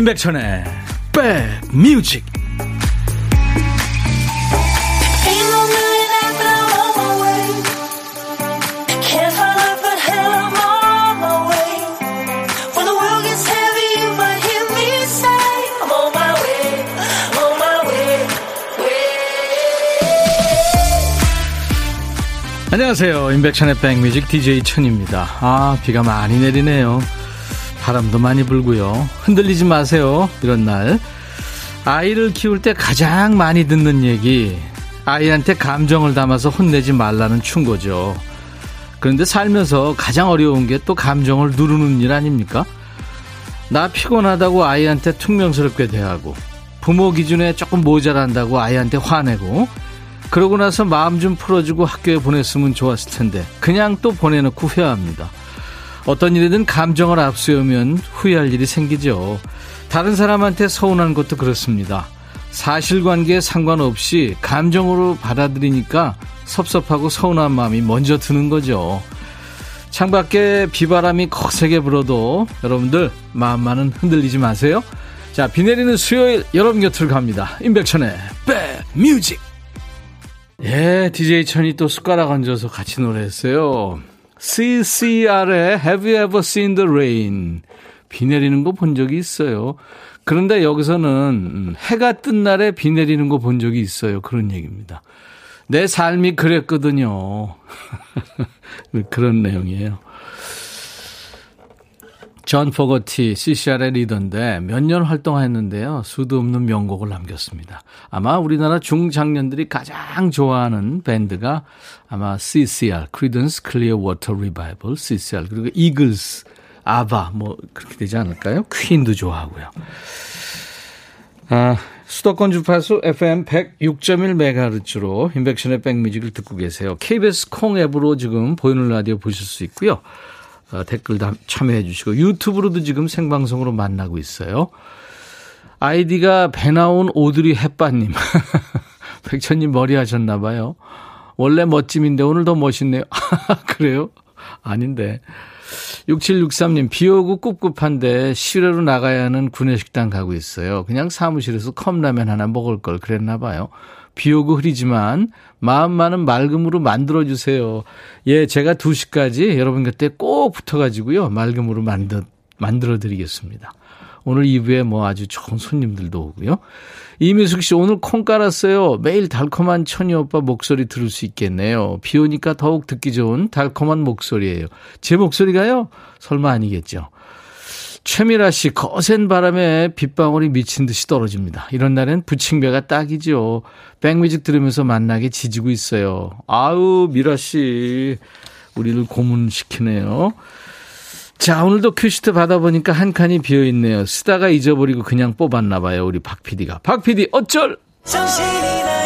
임백천의 백뮤직. 안녕하세요. 임백천의 백뮤직 DJ 천입니다. 아 비가 많이 내리네요 바람도 많이 불고요. 흔들리지 마세요. 이런 날. 아이를 키울 때 가장 많이 듣는 얘기. 아이한테 감정을 담아서 혼내지 말라는 충고죠. 그런데 살면서 가장 어려운 게 또 감정을 누르는 일 아닙니까? 나 피곤하다고 아이한테 퉁명스럽게 대하고 부모 기준에 조금 모자란다고 아이한테 화내고 그러고 나서 마음 좀 풀어주고 학교에 보냈으면 좋았을 텐데 그냥 또 보내놓고 후회합니다. 어떤 일이든 감정을 앞세우면 후회할 일이 생기죠. 다른 사람한테 서운한 것도 그렇습니다. 사실관계에 상관없이 감정으로 받아들이니까 섭섭하고 서운한 마음이 먼저 드는 거죠. 창밖에 비바람이 거세게 불어도 여러분들 마음만은 흔들리지 마세요. 자, 비 내리는 수요일 여러분 곁으로 갑니다. 임백천의 백뮤직. 예, DJ 천이 또 숟가락 얹어서 같이 노래했어요. CCR의 Have You Ever Seen the Rain? 비 내리는 거 본 적이 있어요. 그런데 여기서는 음, 해가 뜬 날에 비 내리는 거 본 적이 있어요. 그런 얘기입니다. 내 삶이 그랬거든요. 그런 내용이에요. 존 포거티 CCR의 리더인데 몇 년 활동했는데요. 수도 없는 명곡을 남겼습니다. 아마 우리나라 중장년들이 가장 좋아하는 밴드가 아마 CCR, Creedence Clearwater Revival, CCR 그리고 이글스, 아바 뭐 그렇게 되지 않을까요? 퀸도 좋아하고요. 아, 수도권 주파수 FM 106.1MHz로 인백션의 백뮤직을 듣고 계세요. KBS 콩 앱으로 지금 보이는 라디오 보실 수 있고요. 어, 댓글 다 참여해 주시고 유튜브로도 지금 생방송으로 만나고 있어요. 아이디가 배 나온 오드리 햇바님. 백천님 머리 하셨나 봐요. 원래 멋짐인데 오늘 더 멋있네요. 그래요? 아닌데. 6763님, 비 오고 꿉꿉한데 시외로 나가야 하는 구내식당 가고 있어요. 그냥 사무실에서 컵라면 하나 먹을 걸 그랬나 봐요. 비 오고 흐리지만 마음만은 맑음으로 만들어 주세요. 예, 제가 2시까지 여러분 곁에 꼭 붙어 가지고요. 맑음으로 만들, 만들어 드리겠습니다. 오늘 2부에 뭐 아주 좋은 손님들도 오고요. 이미숙 씨 오늘 콩 깔았어요. 매일 달콤한 천이 오빠 목소리 들을 수 있겠네요. 비 오니까 더욱 듣기 좋은 달콤한 목소리예요. 제 목소리가요? 설마 아니겠죠. 최미라 씨, 거센 바람에 빗방울이 미친 듯이 떨어집니다. 이런 날엔 부침개가 딱이죠. 백뮤직 들으면서 맛나게 지지고 있어요. 아우, 미라 씨. 우리를 고문시키네요. 자, 오늘도 큐시트 받아보니까 한 칸이 비어있네요. 쓰다가 잊어버리고 그냥 뽑았나 봐요. 우리 박 PD가. 박 PD, 어쩔! 정신이 자,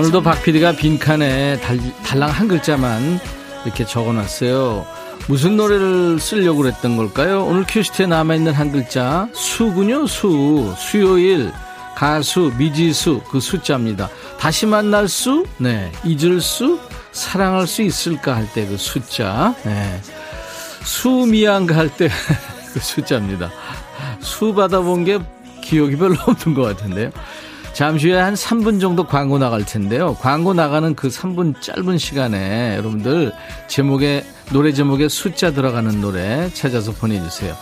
오늘도 박 PD가 빈칸에 달, 달랑 한 글자만 이렇게 적어놨어요. 무슨 노래를 쓰려고 그랬던 걸까요? 오늘 큐시트에 남아있는 한 글자, 수군요, 수. 수요일, 가수, 미지수, 그 숫자입니다. 다시 만날 수? 네. 잊을 수? 사랑할 수 있을까 할 때 그 숫자. 네. 수미양가 할 때 그 숫자입니다. 수 받아본 게 기억이 별로 없는 것 같은데요. 잠시 후에 한 3분 정도 광고 나갈 텐데요. 광고 나가는 그 3분 짧은 시간에 여러분들 제목에, 노래 제목에 숫자 들어가는 노래 찾아서 보내주세요.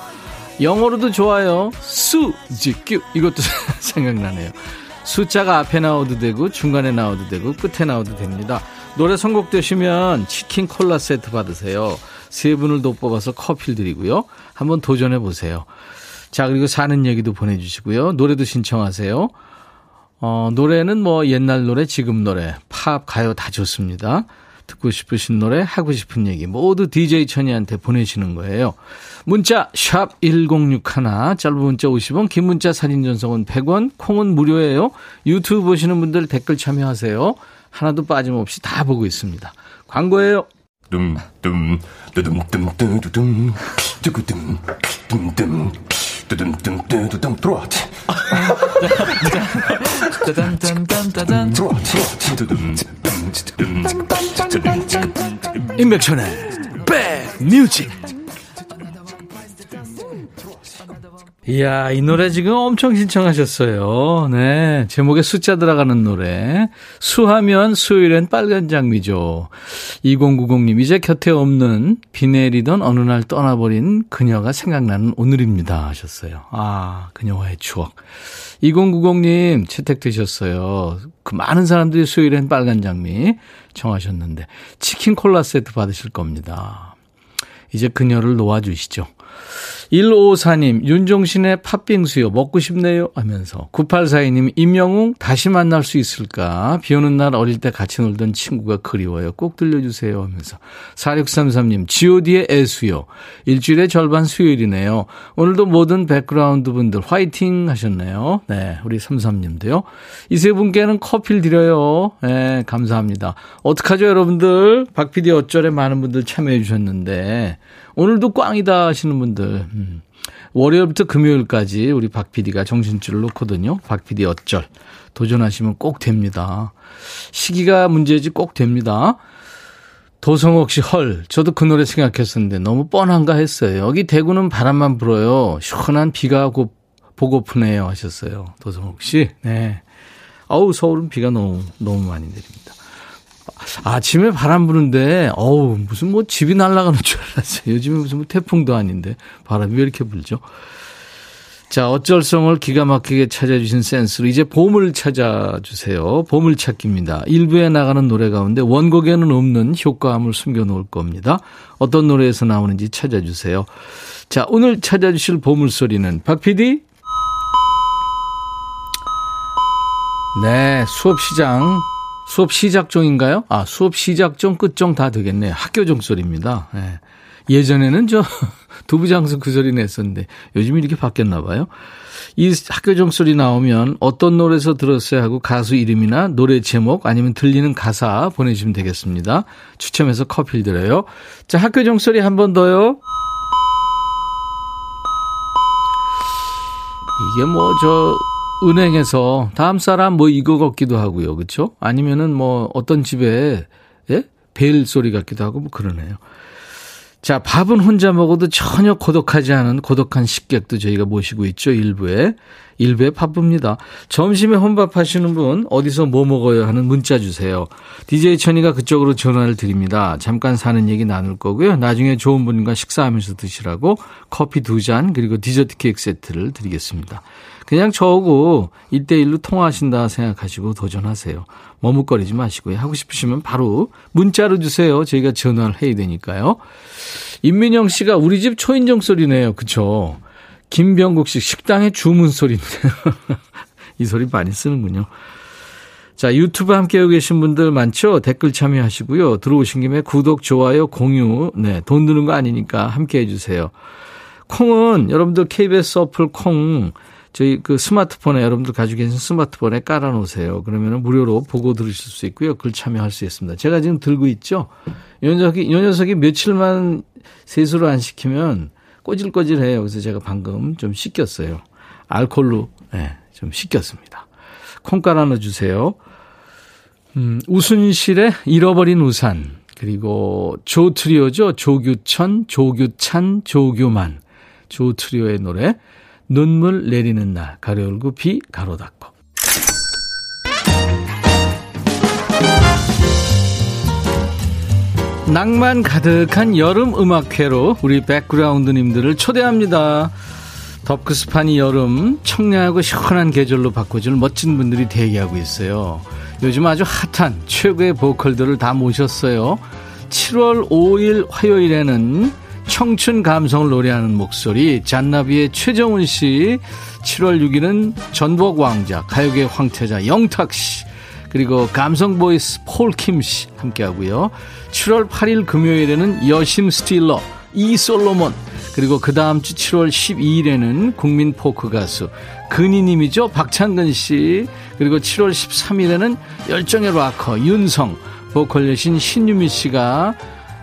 영어로도 좋아요. 수, 지큐. 이것도 생각나네요. 숫자가 앞에 나와도 되고, 중간에 나와도 되고, 끝에 나와도 됩니다. 노래 선곡되시면 치킨 콜라 세트 받으세요. 세 분을 더 뽑아서 커피를 드리고요. 한번 도전해 보세요. 자, 그리고 사는 얘기도 보내주시고요. 노래도 신청하세요. 어, 노래는 뭐 옛날 노래, 지금 노래, 팝, 가요 다 좋습니다. 듣고 싶으신 노래, 하고 싶은 얘기 모두 DJ 천이한테 보내시는 거예요. 문자 샵 1061, 짧은 문자 50원, 긴 문자 사진 전송은 100원, 콩은 무료예요. 유튜브 보시는 분들 댓글 참여하세요. 하나도 빠짐없이 다 보고 있습니다. 광고예요. 둠둠 뚜둠 뚜두둠 뚜구둠 둠둠 뚜둠뚜둠뚜둠 들어와. 짜잔짜잔짜잔 들어와. 뚜둠뚜둠뚜둠 임백천의 백뮤직 이야, 이 노래 지금 엄청 신청하셨어요. 네. 제목에 숫자 들어가는 노래. 수하면 수요일엔 빨간 장미죠. 2090님, 이제 곁에 없는 비 내리던 어느 날 떠나버린 그녀가 생각나는 오늘입니다. 하셨어요. 아, 그녀와의 추억. 2090님, 채택되셨어요. 그 많은 사람들이 수요일엔 빨간 장미 청하셨는데, 치킨 콜라 세트 받으실 겁니다. 이제 그녀를 놓아주시죠. 154님, 윤종신의 팥빙수요. 먹고 싶네요. 하면서. 9842님, 임영웅 다시 만날 수 있을까? 비 오는 날 어릴 때 같이 놀던 친구가 그리워요. 꼭 들려주세요. 하면서. 4633님, god의 애수요. 일주일에 절반 수요일이네요. 오늘도 모든 백그라운드 분들 화이팅 하셨네요. 네, 우리 33님도요. 이 세 분께는 커피를 드려요. 네, 감사합니다. 어떡하죠, 여러분들? 박PD 어쩔에 많은 분들 참여해 주셨는데. 오늘도 꽝이다 하시는 분들. 음. 월요일부터 금요일까지 우리 박 PD가 정신줄을 놓거든요. 박 PD 어쩔. 도전하시면 꼭 됩니다. 시기가 문제지 꼭 됩니다. 도성옥 씨 헐. 저도 그 노래 생각했었는데 너무 뻔한가 했어요. 여기 대구는 바람만 불어요. 시원한 비가 고, 보고프네요 하셨어요. 도성옥 씨. 네. 아우 서울은 비가 너무 너무 많이 내립니다. 아침에 바람 부는데, 어우, 무슨 뭐 집이 날아가는 줄 알았어요. 요즘에 무슨 뭐 태풍도 아닌데, 바람이 왜 이렇게 불죠? 자, 어쩔성을 기가 막히게 찾아주신 센스로 이제 봄을 찾아주세요. 봄을 찾기입니다. 일부에 나가는 노래 가운데 원곡에는 없는 효과음을 숨겨놓을 겁니다. 어떤 노래에서 나오는지 찾아주세요. 자, 오늘 찾아주실 보물소리는 박 PD? 네, 수업 시장 수업 시작종인가요? 아, 수업 시작종, 끝종 다 되겠네요. 학교 종 소리입니다. 예. 예전에는 저 두부장수 그 소리 냈었는데 요즘 이렇게 바뀌었나 봐요. 이 학교 종 소리 나오면 어떤 노래에서 들었어야 하고 가수 이름이나 노래 제목 아니면 들리는 가사 보내주시면 되겠습니다. 추첨해서 커피를 드려요. 자, 학교 종 소리 한 번 더요. 이게 뭐 저 은행에서 다음 사람 뭐 이거 같기도 하고요. 그렇죠? 아니면은 뭐 어떤 집에 예? 벨 소리 같기도 하고 뭐 그러네요. 자, 밥은 혼자 먹어도 전혀 고독하지 않은 고독한 식객도 저희가 모시고 있죠. 일부에. 일부에 바쁩니다. 점심에 혼밥 하시는 분 어디서 뭐 먹어요 하는 문자 주세요. DJ 천이가 그쪽으로 전화를 드립니다. 잠깐 사는 얘기 나눌 거고요. 나중에 좋은 분과 식사하면서 드시라고 커피 두 잔 그리고 디저트 케이크 세트를 드리겠습니다. 그냥 저하고 1대1로 통화하신다 생각하시고 도전하세요. 머뭇거리지 마시고요. 하고 싶으시면 바로 문자로 주세요. 저희가 전화를 해야 되니까요. 임민영 씨가 우리 집 초인종 소리네요. 그쵸? 김병국 씨 식당의 주문 소리인데요. 이 소리 많이 쓰는군요. 자, 유튜브 함께하고 계신 분들 많죠? 댓글 참여하시고요. 들어오신 김에 구독, 좋아요, 공유, 네, 돈 드는 거 아니니까 함께 해주세요. 콩은 여러분들 KBS 어플 콩 저희 그 스마트폰에 여러분들 가지고 계신 스마트폰에 깔아 놓으세요. 그러면 무료로 보고 들으실 수 있고요. 글 참여할 수 있습니다. 제가 지금 들고 있죠. 요 녀석이, 요 녀석이 며칠만 세수를 안 시키면 꼬질꼬질해요. 그래서 제가 방금 좀 씻겼어요. 알콜로, 네, 좀 씻겼습니다. 콩 깔아 넣어주세요. 음, 우순실의 잃어버린 우산. 그리고 조 트리오죠. 조규천, 조규찬, 조규만. 조 트리오의 노래. 눈물 내리는 날, 가로 열고 비, 가로 닫고. 낭만 가득한 여름 음악회로 우리 백그라운드님들을 초대합니다. 덥고 습한 이 여름 청량하고 시원한 계절로 바꿔줄 멋진 분들이 대기하고 있어요. 요즘 아주 핫한 최고의 보컬들을 다 모셨어요. 7월 5일 화요일에는 청춘 감성을 노래하는 목소리 잔나비의 최정훈 씨 7월 6일은 전복 왕자 가요계 황태자 영탁 씨 그리고 감성 보이스 폴킴 씨 함께하고요 7월 8일 금요일에는 여심 스틸러 이솔로몬 그리고 그 다음 주 7월 12일에는 국민 포크 가수 근희님이죠 박창근 씨 그리고 7월 13일에는 열정의 락커 윤성 보컬 여신 신유미 씨가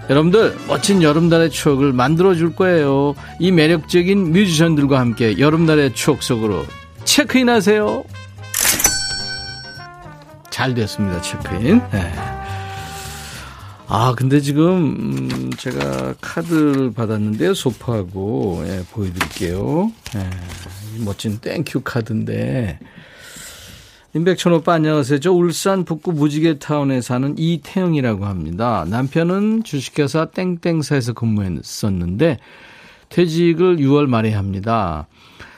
여러분들 멋진 여름날의 추억을 만들어 줄 거예요. 이 매력적인 뮤지션들과 함께 여름날의 추억 속으로 체크인 하세요. 잘 됐습니다. 체크인. 네. 아, 근데 지금, 음, 제가 카드를 받았는데요. 소프하고, 예, 보여드릴게요. 예, 멋진 thank you 카드인데. 임백천 오빠 안녕하세요. 저 울산 북구 무지개타운에 사는 이태영이라고 합니다. 남편은 주식회사 땡땡사에서 근무했었는데, 퇴직을 6월 말에 합니다.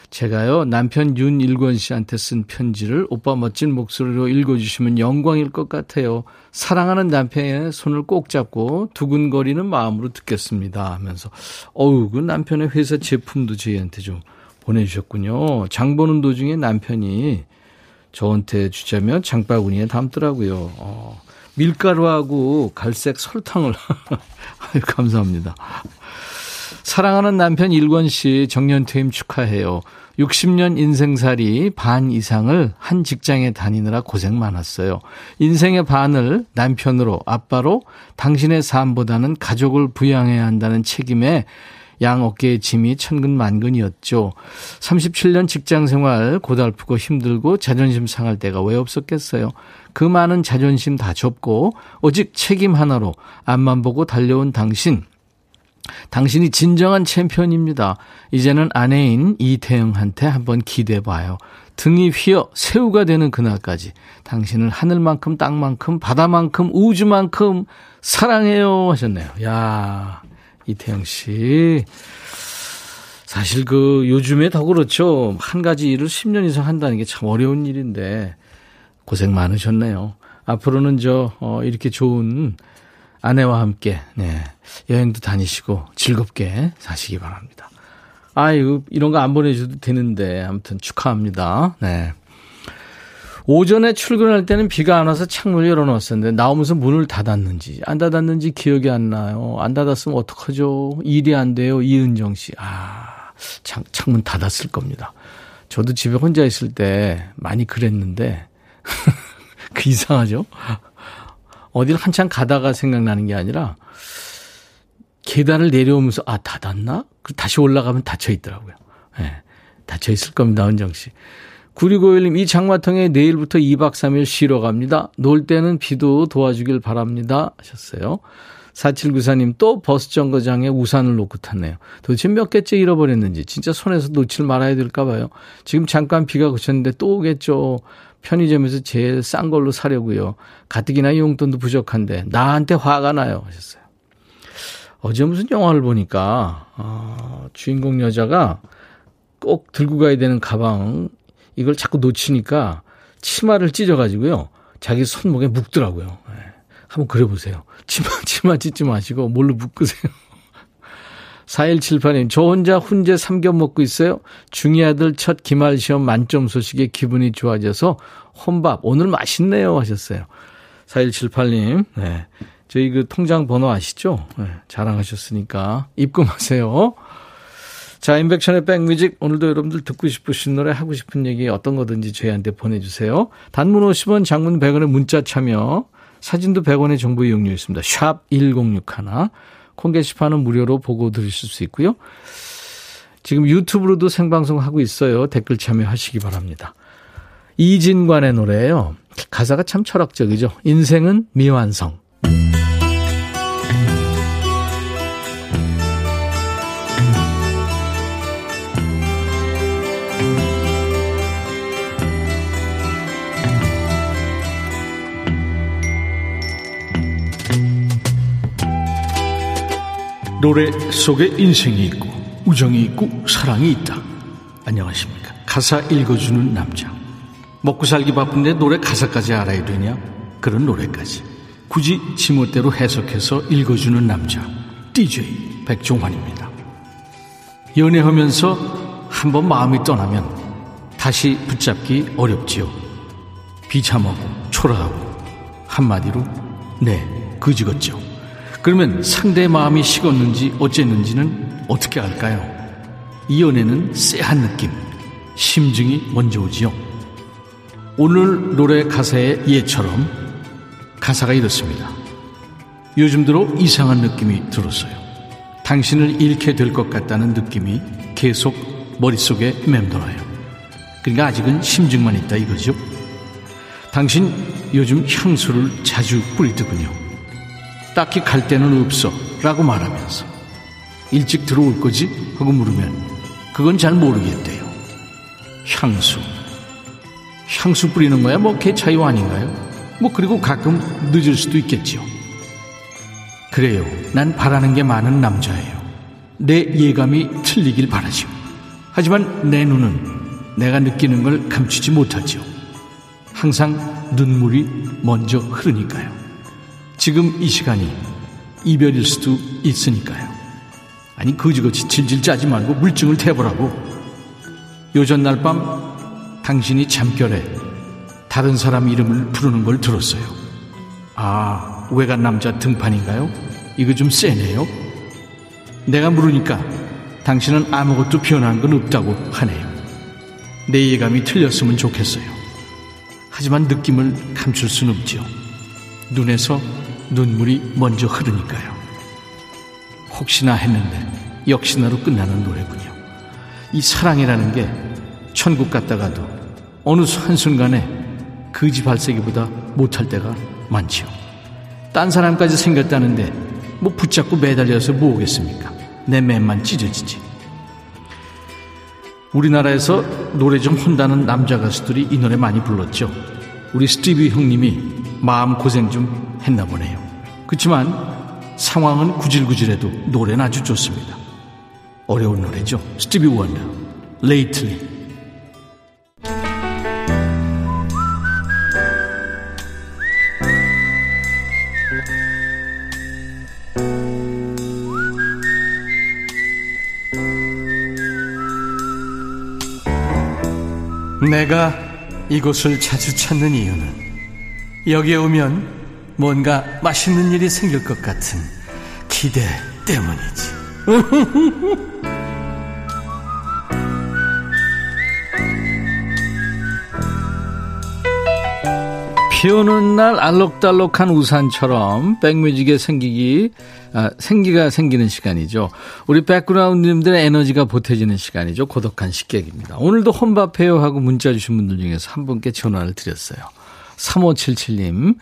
제가요, 남편 윤일권 씨한테 쓴 편지를 오빠 멋진 목소리로 읽어주시면 영광일 것 같아요. 사랑하는 남편의 손을 꼭 잡고 두근거리는 마음으로 듣겠습니다. 하면서, 어우, 그 남편의 회사 제품도 저희한테 좀 보내주셨군요. 장 보는 도중에 남편이 저한테 주자면 장바구니에 담더라고요. 어, 밀가루하고 갈색 설탕을. 아유, 감사합니다. 사랑하는 남편 일권 씨 정년퇴임 축하해요. 60년 인생살이 반 이상을 한 직장에 다니느라 고생 많았어요. 인생의 반을 남편으로, 아빠로 당신의 삶보다는 가족을 부양해야 한다는 책임에 양 어깨의 짐이 천근만근이었죠. 37년 직장 생활 고달프고 힘들고 자존심 상할 때가 왜 없었겠어요. 그 많은 자존심 다 접고 오직 책임 하나로 앞만 보고 달려온 당신 당신이 진정한 챔피언입니다. 이제는 아내인 이태영한테 한번 기대해 봐요. 등이 휘어 새우가 되는 그날까지 당신을 하늘만큼 땅만큼 바다만큼 우주만큼 사랑해요 하셨네요. 야 이태영 씨. 사실 그 요즘에 더 그렇죠. 한 가지 일을 10년 이상 한다는 게 참 어려운 일인데 고생 많으셨네요. 앞으로는 저, 어, 이렇게 좋은 아내와 함께, 네. 여행도 다니시고 즐겁게 사시기 바랍니다. 아유, 이런 거 안 보내줘도 되는데, 아무튼 축하합니다. 네. 오전에 출근할 때는 비가 안 와서 창문을 열어놓았었는데 나오면서 문을 닫았는지 안 닫았는지 기억이 안 나요. 안 닫았으면 어떡하죠? 일이 안 돼요. 이은정 씨. 아, 창, 창문 닫았을 겁니다. 저도 집에 혼자 있을 때 많이 그랬는데 그 이상하죠? 어디를 한참 가다가 생각나는 게 아니라 계단을 내려오면서 아 닫았나? 그 다시 올라가면 닫혀 있더라고요. 예. 네, 닫혀 있을 겁니다, 은정 씨. 9651님, 이 장마통에 내일부터 2박 3일 쉬러 갑니다. 놀 때는 비도 도와주길 바랍니다. 하셨어요. 4794님, 또 버스 정거장에 우산을 놓고 탔네요. 도대체 몇 개째 잃어버렸는지, 진짜 손에서 놓칠 말아야 될까 봐요. 지금 잠깐 비가 그쳤는데 또 오겠죠. 편의점에서 제일 싼 걸로 사려고요. 가뜩이나 용돈도 부족한데 나한테 화가 나요 하셨어요. 어제 무슨 영화를 보니까 어, 주인공 여자가 꼭 들고 가야 되는 가방 이걸 자꾸 놓치니까 치마를 찢어가지고요. 자기 손목에 묶더라고요. 네. 한번 그려보세요. 치마, 치마 찢지 마시고 뭘로 묶으세요. 4178님, 저 혼자 훈제 삼겹 먹고 있어요. 중이 아들 첫 기말 시험 만점 소식에 기분이 좋아져서 혼밥, 오늘 맛있네요. 하셨어요. 4178님, 네. 저희 그 통장 번호 아시죠? 네, 자랑하셨으니까 입금하세요. 자, 인백션의 백뮤직. 오늘도 여러분들 듣고 싶으신 노래, 하고 싶은 얘기 어떤 거든지 저희한테 보내주세요. 단문 50원, 장문 100원의 문자 참여, 사진도 100원의 정보 이용료 있습니다. 샵 1061. 콩 게시판은 무료로 보고 들으실 수 있고요. 지금 유튜브로도 생방송 하고 있어요. 댓글 참여하시기 바랍니다. 이진관의 노래예요. 가사가 참 철학적이죠. 인생은 미완성. 노래 속에 인생이 있고 우정이 있고 사랑이 있다. 안녕하십니까. 가사 읽어주는 남자. 먹고 살기 바쁜데 노래 가사까지 알아야 되냐? 그런 노래까지. 굳이 지멋대로 해석해서 읽어주는 남자. DJ 백종환입니다. 연애하면서 한번 마음이 떠나면 다시 붙잡기 어렵지요. 비참하고 초라하고 한마디로 네, 그지같죠. 그러면 상대의 마음이 식었는지 어쨌는지는 어떻게 알까요? 이 연애는 쎄한 느낌, 심증이 먼저 오지요. 오늘 노래 가사의 예처럼 가사가 이렇습니다. 요즘 들어 이상한 느낌이 들었어요. 당신을 잃게 될 것 같다는 느낌이 계속 머릿속에 맴돌아요. 그러니까 아직은 심증만 있다 이거죠. 당신 요즘 향수를 자주 뿌리더군요. 딱히 갈 데는 없어. 라고 말하면서 일찍 들어올 거지? 하고 물으면 그건 잘 모르겠대요. 향수. 향수 뿌리는 거야 뭐 개 차이 아닌가요? 뭐 그리고 가끔 늦을 수도 있겠지요. 그래요. 난 바라는 게 많은 남자예요. 내 예감이 틀리길 바라죠. 하지만 내 눈은 내가 느끼는 걸 감추지 못하죠. 항상 눈물이 먼저 흐르니까요. 지금 이 시간이 이별일 수도 있으니까요. 아니 거지같이 질질 짜지 말고 물증을 대보라고. 요전 날 밤 당신이 잠결에 다른 사람 이름을 부르는 걸 들었어요. 아, 외간 남자 등판인가요? 이거 좀 세네요. 내가 물으니까 당신은 아무것도 변한 건 없다고 하네요. 내 예감이 틀렸으면 좋겠어요. 하지만 느낌을 감출 순 없지요. 눈에서 눈물이 먼저 흐르니까요. 혹시나 했는데 역시나로 끝나는 노래군요. 이 사랑이라는 게 천국 갔다가도 어느 한순간에 거지 발색이보다 못할 때가 많지요. 딴 사람까지 생겼다는데 뭐 붙잡고 매달려서 뭐 오겠습니까? 내 맨만 찢어지지. 우리나라에서 노래 좀 혼다는 남자 가수들이 이 노래 많이 불렀죠. 우리 스티비 형님이 마음 고생 좀 했나 보네요. 그렇지만 상황은 구질구질해도 노래는 아주 좋습니다. 어려운 노래죠. 스티비 원더, Lately. 내가 이곳을 자주 찾는 이유는 여기에 오면 뭔가 맛있는 일이 생길 것 같은 기대 때문이지. 비 오는 날 알록달록한 우산처럼 백뮤직에 생기기, 아, 생기가 생기는 시간이죠. 우리 백그라운드님들의 에너지가 보태지는 시간이죠. 고독한 식객입니다. 오늘도 혼밥해요 하고 문자 주신 분들 중에서 한 분께 전화를 드렸어요. 3577님.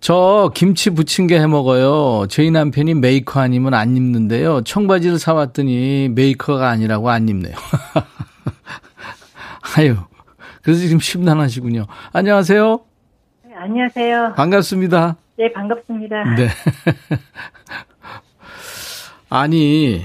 저 김치 부침개 해 먹어요. 저희 남편이 메이커 아니면 안 입는데요. 청바지를 사왔더니 메이커가 아니라고 안 입네요. 아유. 그래서 지금 심란하시군요. 안녕하세요. 안녕하세요. 반갑습니다. 네, 반갑습니다. 네. 아니,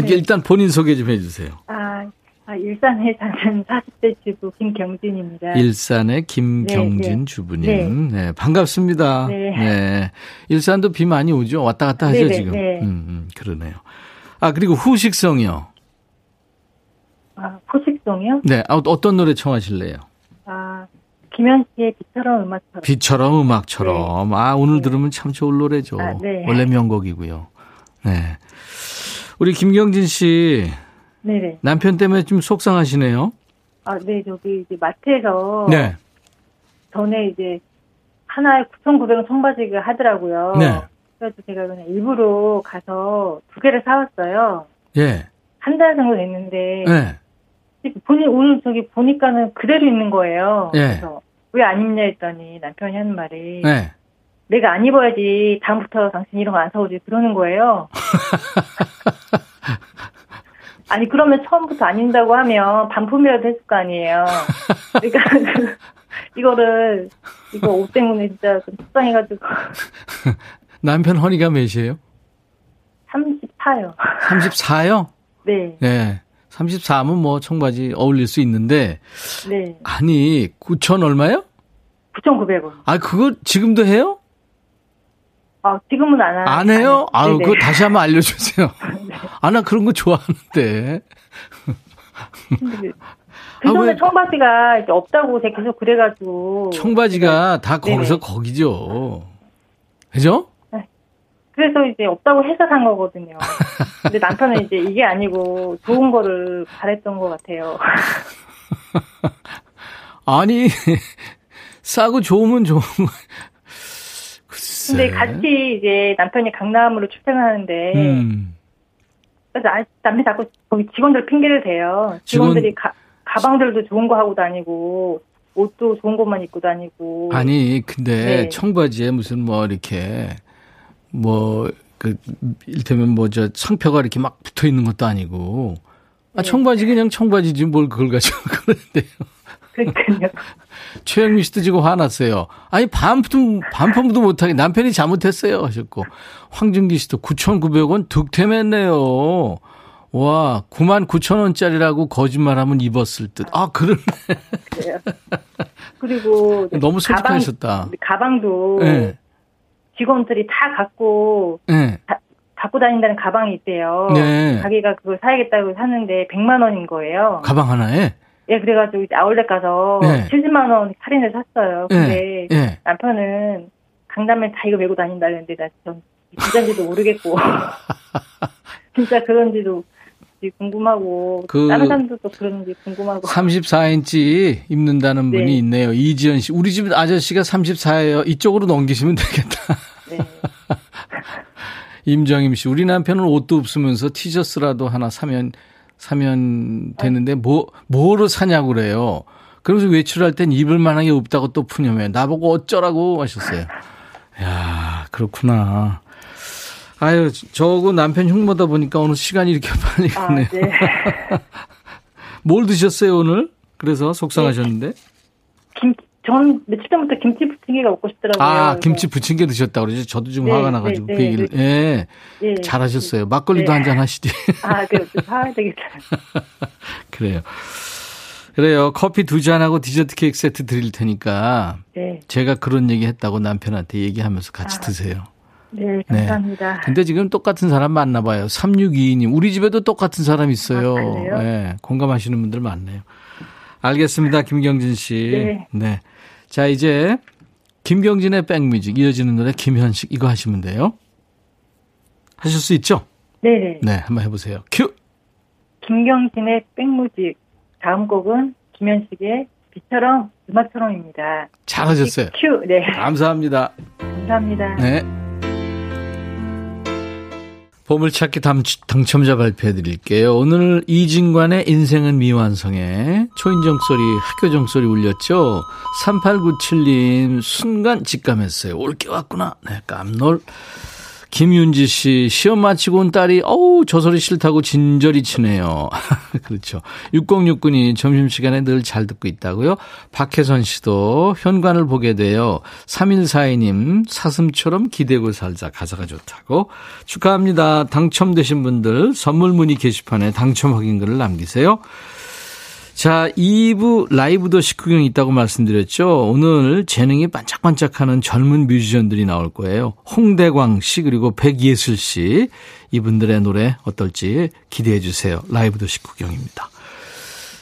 네. 일단 본인 소개 좀 해주세요. 아, 아, 일산에 사는 40대 주부 김경진입니다. 일산의 김경진 네, 네. 주부님. 네. 네. 반갑습니다. 네. 네. 일산도 비 많이 오죠? 왔다 갔다 하죠, 지금? 네. 음, 음, 그러네요. 아, 그리고 후식성이요. 아, 후식성이요? 네. 아, 어떤 노래 청하실래요? 아, 김현식의 비처럼 음악처럼. 비처럼 음악처럼. 네. 아, 오늘 네. 들으면 참 좋을 노래죠. 아, 네. 원래 명곡이고요. 네. 우리 김경진 씨. 네네. 남편 때문에 좀 속상하시네요. 아, 네. 저기 이제 마트에서. 네. 전에 이제 하나에 9,900원 청바지가 하더라고요. 네. 그래서 제가 그냥 일부러 가서 두 개를 사왔어요. 예. 한 달 정도 됐는데. 네. 본인 오늘 저기 보니까는 그대로 있는 거예요. 예. 그래서 왜 안 입냐 했더니 남편이 하는 말이 네. 내가 안 입어야지 다음부터 당신 이런 거 안 사오지 그러는 거예요. 아니 그러면 처음부터 안 입는다고 하면 반품이라도 했을 거 아니에요. 그러니까 그, 이거를 이거 옷 때문에 진짜 좀 속상해가지고. 남편 허리가 몇이에요? 34요. 34요? 네. 네. 33은 뭐 청바지 어울릴 수 있는데. 네. 아니, 9천 얼마요? 9,900원. 아, 그거 지금도 해요? 아, 지금은 안 해요. 안 해요? 아, 유 그거 다시 한번 알려주세요. 네. 아, 나 그런 거 좋아하는데. 그전에 아, 청바지가 이제 없다고 제가 계속 그래가지고. 청바지가 다 거기서 네 거기죠. 그죠? 그래서 이제 없다고 해서 산 거거든요. 근데 남편은 이제 이게 아니고 좋은 거를 바랬던 것 같아요. 아니, 싸고 좋으면 좋은 거. 글쎄. 근데 같이 이제 남편이 강남으로 출퇴근하는데, 음. 그래서 아, 남편이 자꾸 거기 직원들 핑계를 대요. 직원들이 직원... 가, 가방들도 좋은 거 하고 다니고, 옷도 좋은 것만 입고 다니고. 아니, 근데 네. 청바지에 무슨 뭐 이렇게 뭐, 그, 일테면 뭐, 저, 상표가 이렇게 막 붙어 있는 것도 아니고. 아, 네. 청바지 그냥 청바지지 뭘 그걸 가지고 그러는데요. 그러니까요. 최영미 씨도 지금 화났어요. 아니, 반품, 반품도 못하게 남편이 잘못했어요. 하셨고. 황준기 씨도 9,900원 득템했네요. 와, 9만 9천 원짜리라고 거짓말하면 입었을 듯. 아, 그러네. 네. 그리고 너무 솔직하셨다. 가방, 도 네. 직원들이 다 갖고 네. 다, 갖고 다닌다는 가방이 있대요. 네. 자기가 그걸 사야겠다고 사는데 100만 원인 거예요. 가방 하나에? 예, 그래가지고 이제 아울렛 가서 네. 70만 원 할인을 샀어요. 근데 네. 남편은 강남에 다 이거 메고 다닌다는데 나 전 진짜인지도 모르겠고 진짜 그런지도 궁금하고 그 다른 사람들도 그런지 궁금하고 34인치 입는다는 네. 분이 있네요. 이지연 씨. 우리 집 아저씨가 34예요. 이쪽으로 넘기시면 되겠다. 네. 임정임 씨. 우리 남편은 옷도 없으면서 티셔츠라도 하나 사면 사면 되는데 뭐 뭐로 사냐고 그래요. 그러면서 외출할 땐 입을 만한 게 없다고 또 푸념해. 나보고 어쩌라고 하셨어요. 야, 그렇구나. 아유, 저하고 남편 흉보다 보니까 오늘 시간이 이렇게 빨리 아, 가네요. 아, 네. 뭘 드셨어요, 오늘? 그래서 속상하셨는데? 김, 전 며칠 전부터 김치 부침개가 먹고 싶더라고요. 아, 김치 부침개 드셨다고 그러죠? 저도 좀 네, 화가 나가지고 네, 그 얘기를. 네, 예. 네, 잘하셨어요. 막걸리도 네. 한잔 하시지. 아, 그래요. 사야 되겠다. 그래요. 그래요. 커피 두 잔하고 디저트 케이크 세트 드릴 테니까. 네. 제가 그런 얘기 했다고 남편한테 얘기하면서 같이 아, 드세요. 네, 감사합니다. 네. 근데 지금 똑같은 사람 많나 봐요. 3622님. 우리 집에도 똑같은 사람 있어요. 아, 네, 공감하시는 분들 많네요. 알겠습니다. 김경진 씨. 네. 네. 자, 이제 김경진의 백뮤직 이어지는 노래 김현식 이거 하시면 돼요. 하실 수 있죠? 네네. 네, 한번 해보세요. 큐! 김경진의 백뮤직 다음 곡은 김현식의 비처럼 음악처럼입니다. 잘하셨어요. 큐, 네. 감사합니다. 감사합니다. 네. 보물찾기 당첨자 발표해 드릴게요. 오늘 이진관의 인생은 미완성에 초인종 소리, 학교 종 소리 울렸죠? 3897님, 순간 직감했어요. 올 게 왔구나. 네, 깜놀. 김윤지 씨, 시험 마치고 온 딸이, 어우, 저 소리 싫다고 진저리 치네요. 그렇죠. 6069님, 점심시간에 늘 잘 듣고 있다고요. 박혜선 씨도 현관을 보게 돼요. 3142님, 사슴처럼 기대고 살자. 가사가 좋다고. 축하합니다. 당첨되신 분들 선물 문의 게시판에 당첨 확인글을 남기세요. 자, 2부 라이브 더 식후경 있다고 말씀드렸죠. 오늘 재능이 반짝반짝하는 젊은 뮤지션들이 나올 거예요. 홍대광 씨 그리고 백예슬 씨 이분들의 노래 어떨지 기대해 주세요. 라이브 더 식후경입니다.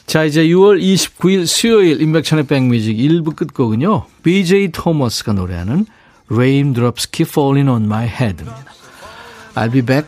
자, 이제 6월 29일 수요일 인백천의 백뮤직 1부 끝곡은요. BJ 토머스가 노래하는 Raindrops Keep Falling on My Head입니다. I'll be back.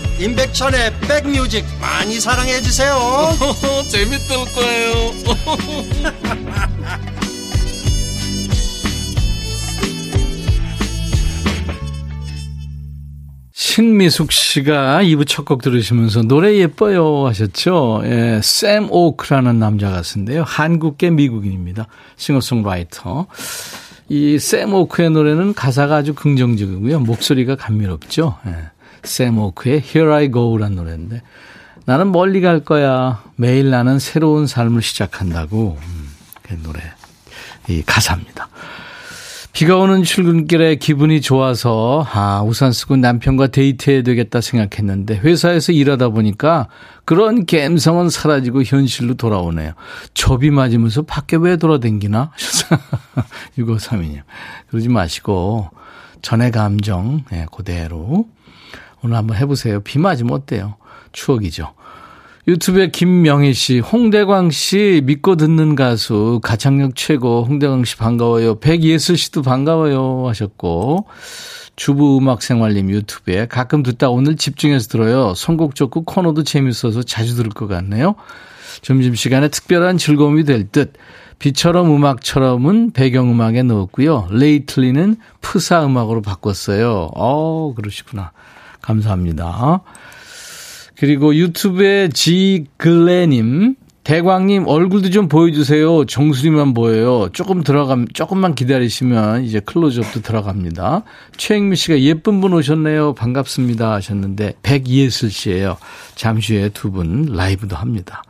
임백천의 백뮤직 많이 사랑해 주세요. 재밌을 거예요. 신미숙 씨가 2부 첫 곡 들으시면서 노래 예뻐요 하셨죠? 예, 샘 오크라는 남자 가수인데요. 한국계 미국인입니다. 싱어송라이터. 이 샘 오크의 노래는 가사가 아주 긍정적이고요. 목소리가 감미롭죠. 예. 샘 오크의 Here I Go라는 노래인데 나는 멀리 갈 거야. 매일 나는 새로운 삶을 시작한다고. 음, 그 노래. 이 가사입니다. 비가 오는 출근길에 기분이 좋아서 아 우산 쓰고 남편과 데이트해야 되겠다 생각했는데 회사에서 일하다 보니까 그런 감성은 사라지고 현실로 돌아오네요. 접이 맞으면서 밖에 왜 돌아댕기나? 6532님. 그러지 마시고 전의 감정 네, 그대로 오늘 한번 해보세요. 비 맞으면 어때요? 추억이죠. 유튜브에 김명희 씨, 홍대광 씨 믿고 듣는 가수, 가창력 최고, 홍대광 씨 반가워요. 백예슬 씨도 반가워요 하셨고, 주부 음악 생활님 유튜브에 가끔 듣다 오늘 집중해서 들어요. 선곡 좋고 코너도 재밌어서 자주 들을 것 같네요. 점심시간에 특별한 즐거움이 될 듯. 비처럼 음악처럼은 배경음악에 넣었고요. 레이틀리는 푸사 음악으로 바꿨어요. 어, 그러시구나. 감사합니다. 그리고 유튜브에 지글레님, 대광님 얼굴도 좀 보여주세요. 정수리만 보여요. 조금 들어감, 조금만 기다리시면 이제 클로즈업도 들어갑니다. 최영미 씨가 예쁜 분 오셨네요. 반갑습니다 하셨는데 백예슬 씨예요. 잠시 후에 두 분 라이브도 합니다.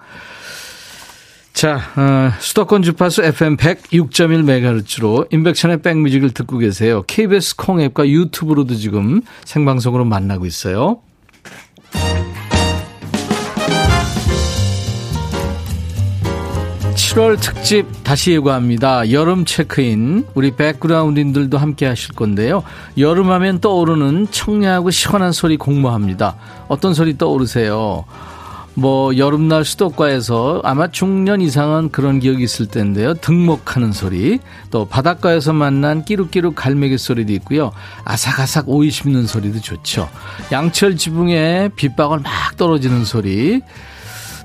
자, 어, 수도권 주파수 FM 106.1MHz로 인백션의 백뮤직을 듣고 계세요. KBS 콩앱과 유튜브로도 지금 생방송으로 만나고 있어요. 7월 특집 다시 예고합니다. 여름 체크인. 우리 백그라운드인들도 함께 하실 건데요. 여름하면 떠오르는 청량하고 시원한 소리 공모합니다. 어떤 소리 떠오르세요? 뭐 여름날 수도가에서 아마 중년 이상은 그런 기억이 있을 텐데요. 등목하는 소리, 또 바닷가에서 만난 끼룩끼룩 갈매기 소리도 있고요. 아삭아삭 오이 씹는 소리도 좋죠. 양철 지붕에 빗방울 막 떨어지는 소리,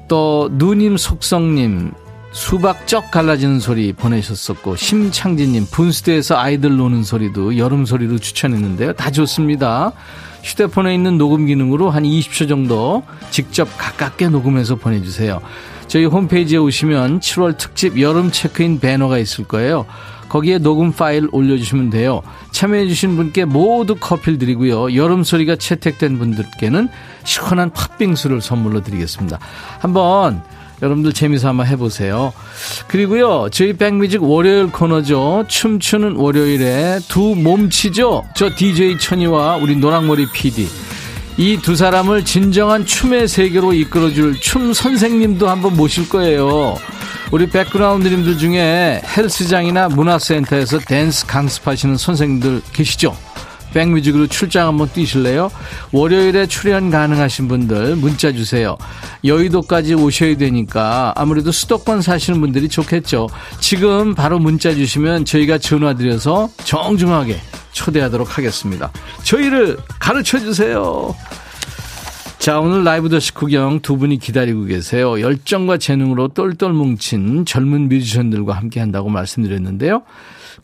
또 누님 속성님 수박 쩍 갈라지는 소리 보내셨었고 심창진님 분수대에서 아이들 노는 소리도 여름 소리로 추천했는데요. 다 좋습니다. 휴대폰에 있는 녹음 기능으로 한 20초 정도 직접 가깝게 녹음해서 보내주세요. 저희 홈페이지에 오시면 7월 특집 여름 체크인 배너가 있을 거예요. 거기에 녹음 파일 올려주시면 돼요. 참여해주신 분께 모두 커피를 드리고요. 여름 소리가 채택된 분들께는 시원한 팥빙수를 선물로 드리겠습니다. 한번 여러분들 재미삼아 해보세요. 그리고요, 저희 백뮤직 월요일 코너죠. 춤추는 월요일에 두 몸치죠. 저 DJ 천이와 우리 노랑머리 PD. 이 두 사람을 진정한 춤의 세계로 이끌어줄 춤 선생님도 한번 모실 거예요. 우리 백그라운드님들 중에 헬스장이나 문화센터에서 댄스 강습하시는 선생님들 계시죠? 백뮤직으로 출장 한번 뛰실래요? 월요일에 출연 가능하신 분들 문자 주세요. 여의도까지 오셔야 되니까 아무래도 수도권 사시는 분들이 좋겠죠. 지금 바로 문자 주시면 저희가 전화 드려서 정중하게 초대하도록 하겠습니다. 저희를 가르쳐 주세요. 자, 오늘 라이브 더시 구경 두 분이 기다리고 계세요. 열정과 재능으로 똘똘 뭉친 젊은 뮤지션들과 함께 한다고 말씀드렸는데요.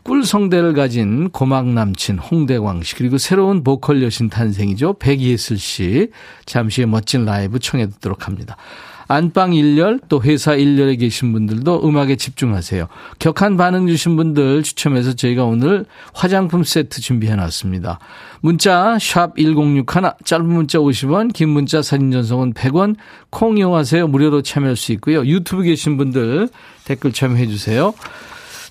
꿀성대를 가진 고막 남친 홍대광 씨 그리고 새로운 보컬 여신 탄생이죠. 백예슬 씨 잠시 후에 멋진 라이브 청해 듣도록 합니다. 안방 일렬 또 회사 일렬에 계신 분들도 음악에 집중하세요. 격한 반응 주신 분들 추첨해서 저희가 오늘 화장품 세트 준비해 놨습니다. 문자 샵 1061, 짧은 문자 50원, 긴 문자 사진 전송은 100원, 콩 이용하세요. 무료로 참여할 수 있고요. 유튜브 계신 분들 댓글 참여해 주세요.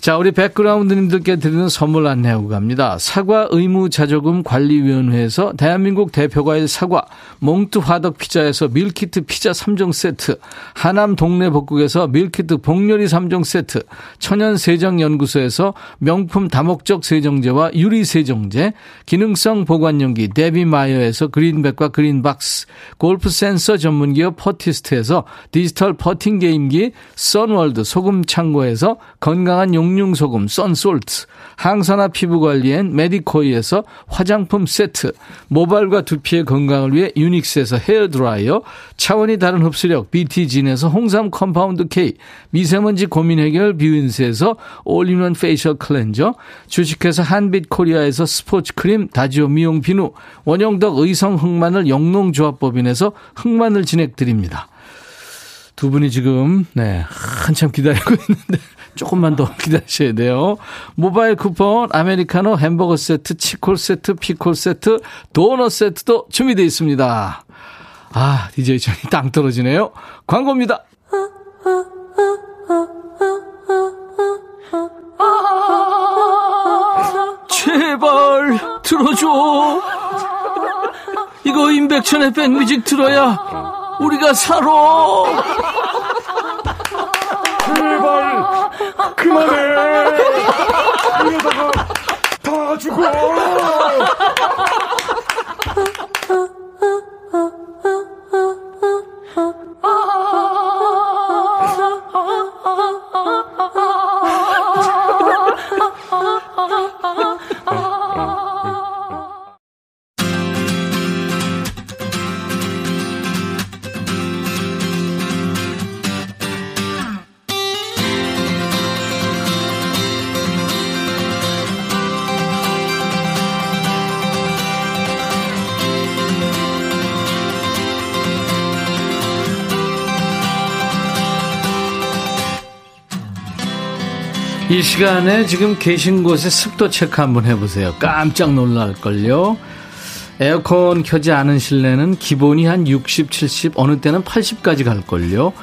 자, 우리 백그라운드님들께 드리는 선물 안내하고 갑니다. 사과 의무자조금 관리위원회에서 대한민국 대표과일 사과, 몽투 화덕 피자에서 밀키트 피자 3종 세트, 하남 동네 복국에서 밀키트 복요리 3종 세트, 천연 세정연구소에서 명품 다목적 세정제와 유리 세정제, 기능성 보관용기 데비마이어에서 그린백과 그린박스, 골프 센서 전문기업 퍼티스트에서 디지털 퍼팅 게임기, 선월드 소금 창고에서 건강한 용 공룡소금 썬솔트, 항산화 피부관리엔 메디코이에서 화장품 세트, 모발과 두피의 건강을 위해 유닉스에서 헤어드라이어, 차원이 다른 흡수력 BT진에서 홍삼 compound K, 미세먼지 고민 해결 뷰인스에서 all-in-one facial cleanser, 주식회사 한빛코리아에서 스포츠 크림 다지오 미용 비누, 원형덕 의성 흑마늘 영농조합법인에서 흑마늘 진액 드립니다. 두 분이 지금 네 한참 기다리고 있는데 조금만 더 기다리셔야 돼요. 모바일 쿠폰, 아메리카노, 햄버거 세트, 치콜 세트, 피콜 세트, 도넛 세트도 준비되어 있습니다. 아, DJ 천이 땅 떨어지네요. 광고입니다. 제발 들어줘. 이거 임백천의 백뮤직 들어야 우리가 살아. 제발 그만해. 이러다가 다 죽어 이 시간에 지금 계신 곳에 습도 체크 한번 해보세요. 깜짝 놀랄걸요. 에어컨 켜지 않은 실내는 기본이 한 60, 70, 어느 때는 80까지 갈걸요.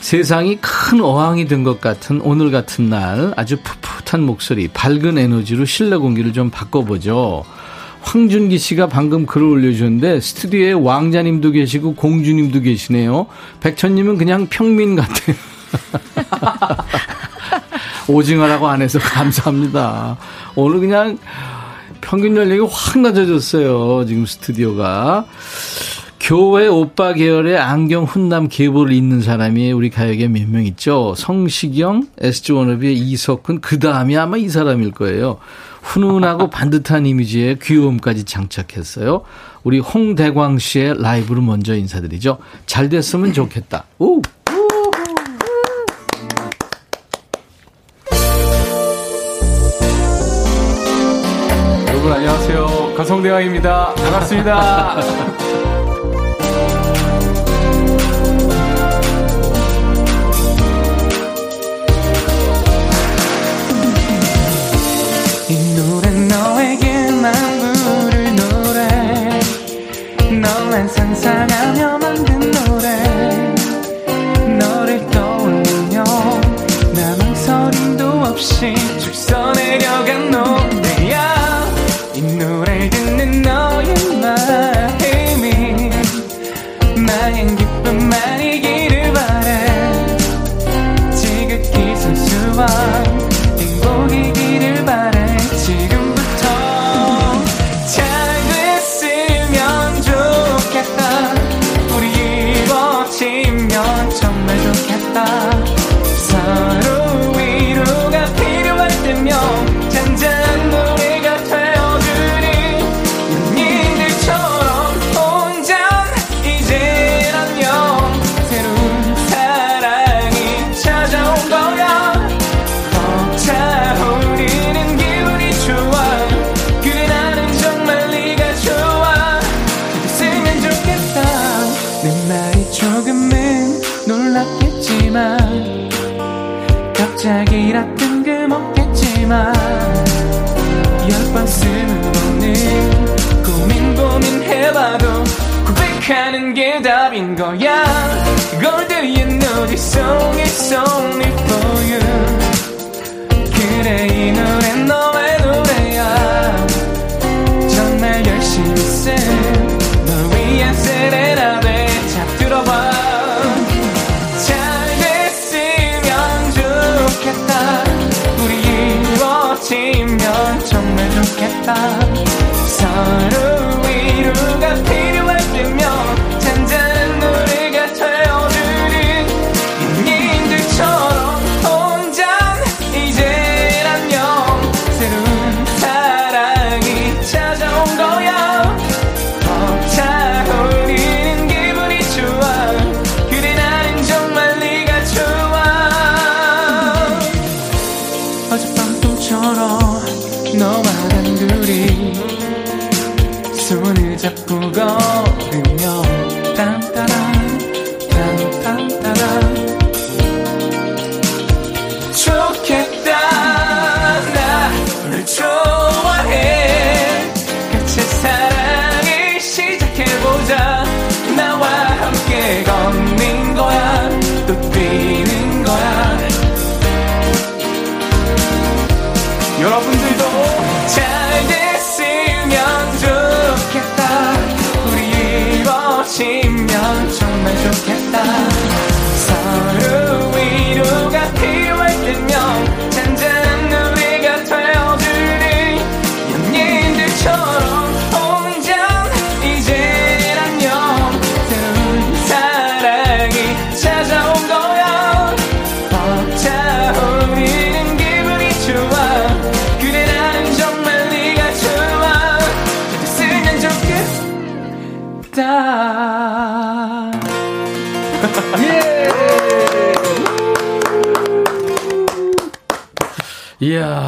세상이 큰 어항이 된 것 같은 오늘 같은 날 아주 풋풋한 목소리, 밝은 에너지로 실내 공기를 좀 바꿔보죠. 황준기 씨가 방금 글을 올려주셨는데 스튜디오에 왕자님도 계시고 공주님도 계시네요. 백천님은 그냥 평민 같아요. 오징어라고 안 해서 감사합니다. 오늘 그냥 평균 연령이 확 낮아졌어요. 지금 스튜디오가. 교회 오빠 계열의 안경 훈남 계보를 잇는 사람이 우리 가요계 몇 명 있죠. 성시경, SG 워너비의 이석훈, 그 다음이 아마 이 사람일 거예요. 훈훈하고 반듯한 이미지에 귀여움까지 장착했어요. 우리 홍대광 씨의 라이브로 먼저 인사드리죠. 잘 됐으면 좋겠다. 오! 안녕하세요. 가성대왕입니다. 반갑습니다. 만든 거야 song is only for 손을 잡고 걸으며 딴따란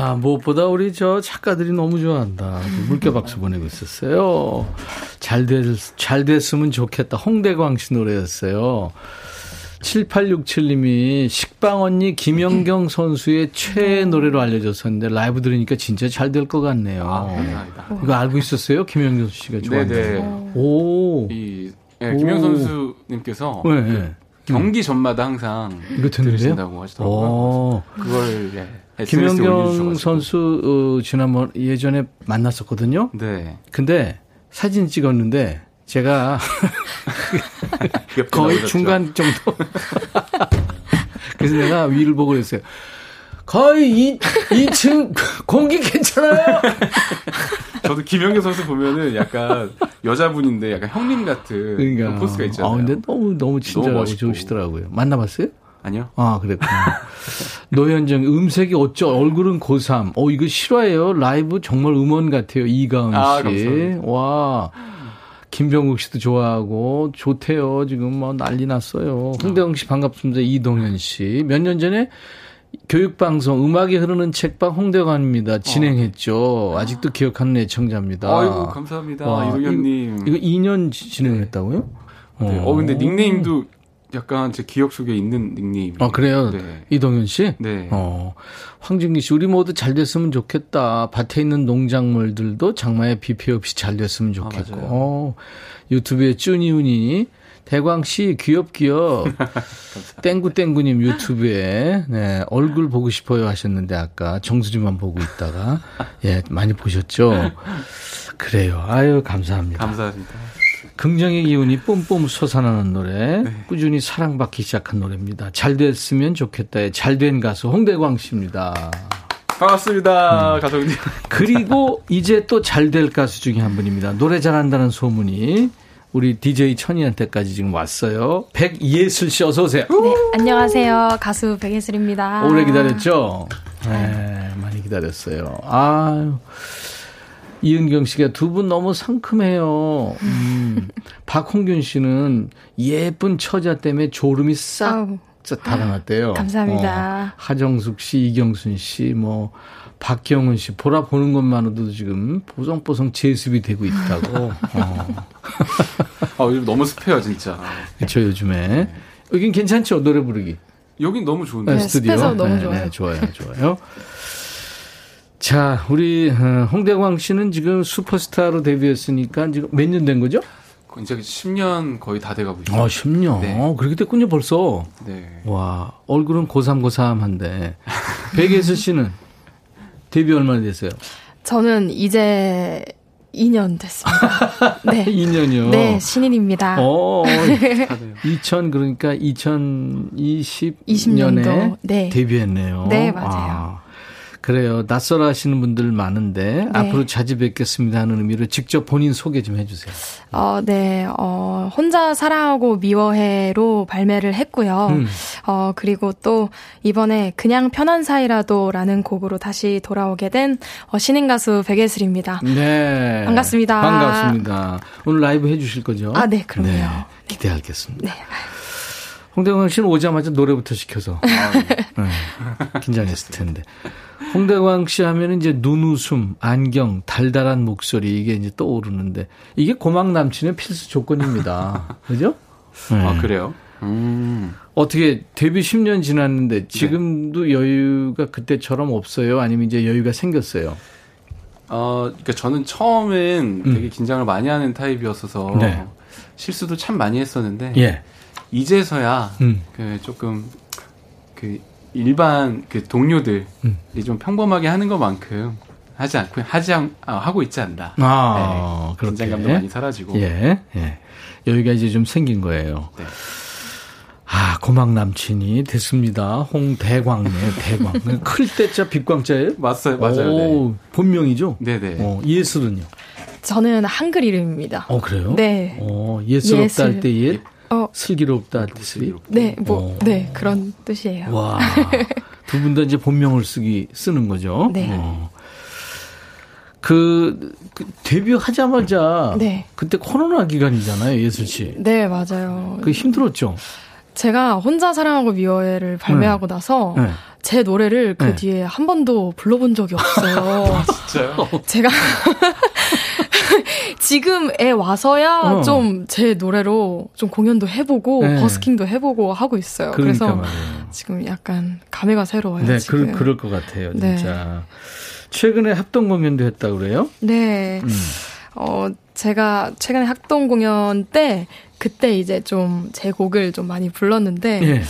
이야, 무엇보다 우리 저 작가들이 너무 좋아한다. 물개 박수 보내고 있었어요. 잘 됐, 잘 됐으면 좋겠다. 홍대광 씨 노래였어요. 7867님이 식빵 언니 김연경 선수의 최애 노래로 알려졌었는데 라이브 들으니까 진짜 잘 될 것 같네요. 아, 감사합니다. 이거 알고 있었어요? 김연경 씨가 좋아하는 네네. 오. 이 네, 김영 선수님께서 네, 네. 경기 전마다 항상 이거 들으신다고 하시더라고요. 그걸 예, 김연경 선수 어, 지난번 예전에 만났었거든요. 네. 근데 사진 찍었는데 제가 거의 중간 정도. 그래서 내가 위를 보고 그랬어요. 거의 2, 2층 공기 괜찮아요? 저도 김영경 선수 보면은 약간 여자분인데 약간 형님 같은 그러니까. 포스가 있잖아요. 아, 근데 너무, 너무 친절하고 너무 좋으시더라고요. 만나봤어요? 아니요. 아, 그랬구나. 노현정, 음색이 어쩌, 얼굴은 고3. 어, 이거 실화예요. 라이브 정말 음원 같아요. 이가은 씨. 아, 감사합니다. 와. 김병국 씨도 좋아하고 좋대요. 지금 뭐 난리 났어요. 홍대영 씨 반갑습니다. 이동현 씨. 몇 년 전에 교육방송 음악이 흐르는 책방 홍대관입니다. 진행했죠. 어. 아직도 기억하는 애청자입니다. 아이고 감사합니다. 이동현님. 이거, 이거 2년 진행했다고요? 네. 어. 어 근데 닉네임도 약간 제 기억 속에 있는 닉네임. 아, 그래요? 네. 이동현 씨? 네. 어. 황진기 씨, 우리 모두 잘 됐으면 좋겠다. 밭에 있는 농작물들도 장마에 비 피해 없이 잘 됐으면 아, 좋겠고. 아, 어. 유튜브에 쭈니운이 대광 씨 귀엽 귀엽. 땡구땡구님 유튜브에 네, 얼굴 보고 싶어요 하셨는데 아까 정수리만 보고 있다가 예 많이 보셨죠? 그래요. 아유 감사합니다. 감사합니다. 긍정의 기운이 뿜뿜 솟아나는 노래, 네. 꾸준히 사랑받기 시작한 노래입니다. 잘 됐으면 좋겠다의 잘된 가수 홍대광 씨입니다. 반갑습니다, 음. 가족님. 그리고 이제 또 잘 될 가수 중에 한 분입니다. 노래 잘한다는 소문이 우리 DJ 천이한테까지 지금 왔어요. 백예슬 씨 어서 오세요. 네, 안녕하세요. 가수 백예슬입니다. 오래 기다렸죠? 네, 많이 기다렸어요. 아유. 이은경 씨가 두 분 너무 상큼해요. 음. 박홍균 씨는 예쁜 처자 때문에 졸음이 싹 달아났대요. 감사합니다. 어, 하정숙 씨, 이경순 씨, 뭐 박경은 씨 보라 보는 것만으로도 지금 보송보송 제습이 되고 있다고. 어. 아, 요즘 너무 습해요, 진짜. 그렇죠, 요즘에. 네. 여긴 괜찮죠, 노래 부르기. 여긴 너무 좋은데. 네, 스튜디오. 습해서 너무 네, 좋아요. 네, 좋아요, 좋아요. 자, 우리 어, 홍대광 씨는 지금 슈퍼스타로 데뷔했으니까 지금 몇 년 된 거죠? 이제 10년 거의 다 돼가고 있어요. 아, 10년. 네. 어, 그렇게 됐군요, 벌써. 네. 와, 얼굴은 고삼고삼한데. 백예슬 씨는 데뷔 얼마나 됐어요? 저는 이제 2년 됐습니다. 네. 2년이요? 네, 신인입니다. 어, 2000, 그러니까 2020년에 20년도, 네. 데뷔했네요. 네, 맞아요. 아. 그래요. 낯설어 하시는 분들 많은데 네. 앞으로 자주 뵙겠습니다 하는 의미로 직접 본인 소개 좀 해주세요. 어, 네. 어, 혼자 사랑하고 미워해로 발매를 했고요. 음. 어, 그리고 또 이번에 그냥 편한 사이라도라는 곡으로 다시 돌아오게 된 어, 신인 가수 백예슬입니다. 네. 반갑습니다. 반갑습니다. 오늘 라이브 해주실 거죠? 아, 네. 그럼요. 네. 기대하겠습니다. 네. 홍대광 씨는 오자마자 노래부터 시켜서 아, 네. 긴장했을 텐데. 홍대광 씨 하면 이제 눈웃음, 안경, 달달한 목소리 이게 이제 떠오르는데 이게 고막 남친의 필수 조건입니다. 그죠? 네. 아 그래요? 음. 어떻게 데뷔 10년 지났는데 지금도 네. 여유가 그때처럼 없어요? 아니면 이제 여유가 생겼어요? 어, 그러니까 저는 처음엔 음. 되게 긴장을 많이 하는 타입이었어서 네. 실수도 참 많이 했었는데 예. 이제서야 음. 그 조금 그 일반 그 동료들이 음. 좀 평범하게 하는 것만큼 하지 않고 하지 않, 아, 하고 있지 않나. 아, 네. 긴장감도 많이 사라지고. 예, 예. 여기가 이제 좀 생긴 거예요. 네. 아, 고막 남친이 됐습니다. 홍대광네, 대광. 클 때자 빛광자예요? 맞아요, 맞아요. 오, 네. 본명이죠? 네네. 어, 예슬은요? 저는 한글 이름입니다. 어, 그래요? 네. 어, 예스럽다 예슬. 할때 예? 어. 슬기롭다 뜻이? 네, 뭐, 어. 네, 그런 뜻이에요. 와. 두 분 다 이제 본명을 쓰기, 쓰는 거죠? 네. 어. 그, 그, 데뷔하자마자. 네. 그때 코로나 기간이잖아요, 예슬 씨. 네, 맞아요. 그 힘들었죠? 제가 혼자 사랑하고 미워해를 발매하고 네. 나서 네. 제 노래를 그 네. 뒤에 한 번도 불러본 적이 없어요. 아, 진짜요? 제가 지금에 와서야 어. 좀제 노래로 좀 공연도 해보고 네. 버스킹도 해보고 하고 있어요. 그러니까 그래서 말이에요. 지금 약간 감회가 새로워요. 네, 지금. 그, 그럴 것 같아요. 진짜. 네. 최근에 합동 공연도 했다 그래요? 네. 음. 어, 제가 최근에 합동 공연 때 그때 이제 좀 제 곡을 좀 많이 불렀는데 예.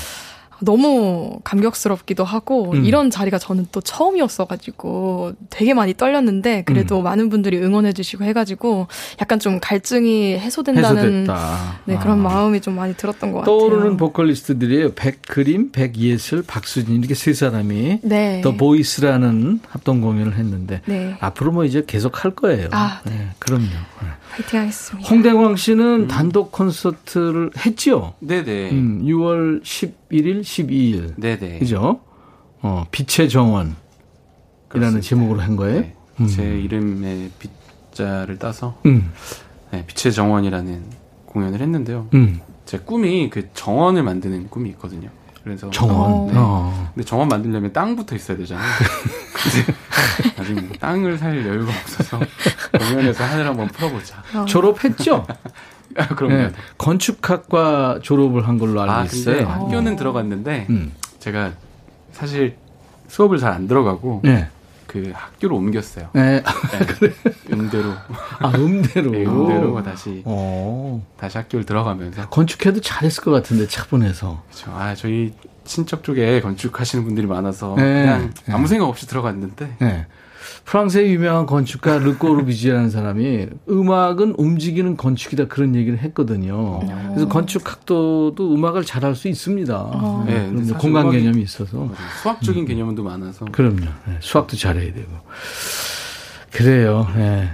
너무 감격스럽기도 하고 음. 이런 자리가 저는 또 처음이었어가지고 되게 많이 떨렸는데 그래도 음. 많은 분들이 응원해주시고 해가지고 약간 좀 갈증이 해소된다는 네 아. 그런 마음이 좀 많이 들었던 것 떠오르는 같아요. 떠오르는 보컬리스트들이에요. 백그림, 백예슬, 박수진 이렇게 세 사람이 네. 더 보이스라는 합동 공연을 했는데 네. 앞으로 뭐 이제 계속 할 거예요. 아, 네. 네 그럼요. 파이팅 하겠습니다. 홍대광 씨는 음. 단독 콘서트를 했죠? 네네. 음, 6월 11일, 12일. 네네. 그죠? 어, 빛의 정원이라는 그렇습니다. 제목으로 한 거예요? 네. 음. 제 이름의 빛자를 따서 음. 네, 빛의 정원이라는 공연을 했는데요. 음. 제 꿈이 그 정원을 만드는 꿈이 있거든요. 그래서 정원. 네. 어. 근데 정원 만들려면 땅부터 있어야 되잖아요. 근데 아직 뭐 땅을 살 여유가 없어서 공연에서 하늘 한번 풀어보자. 어. 졸업했죠? 아, 그럼요. 네. 건축학과 졸업을 한 걸로 알고 아, 있어요. 학교는 들어갔는데 음. 제가 사실 수업을 잘 안 들어가고 네. 그 학교로 옮겼어요. 네. 네. 음대로. 아, 음대로. 네, 음대로 다시 오. 어. 다시 학교를 들어가면서 건축해도 잘했을 것 같은데 차분해서. 그렇죠. 아, 저희 친척 쪽에 건축하시는 분들이 많아서 네. 그냥 네. 아무 생각 없이 들어갔는데 네. 프랑스의 유명한 건축가 르꼬르비지라는 사람이 음악은 움직이는 건축이다 그런 얘기를 했거든요. 그래서 건축학도도 음악을 잘할 수 있습니다. 아. 네, 공간 개념이 있어서 수학적인 음. 개념도 많아서 그럼요. 네, 수학도 잘해야 되고 그래요. 네.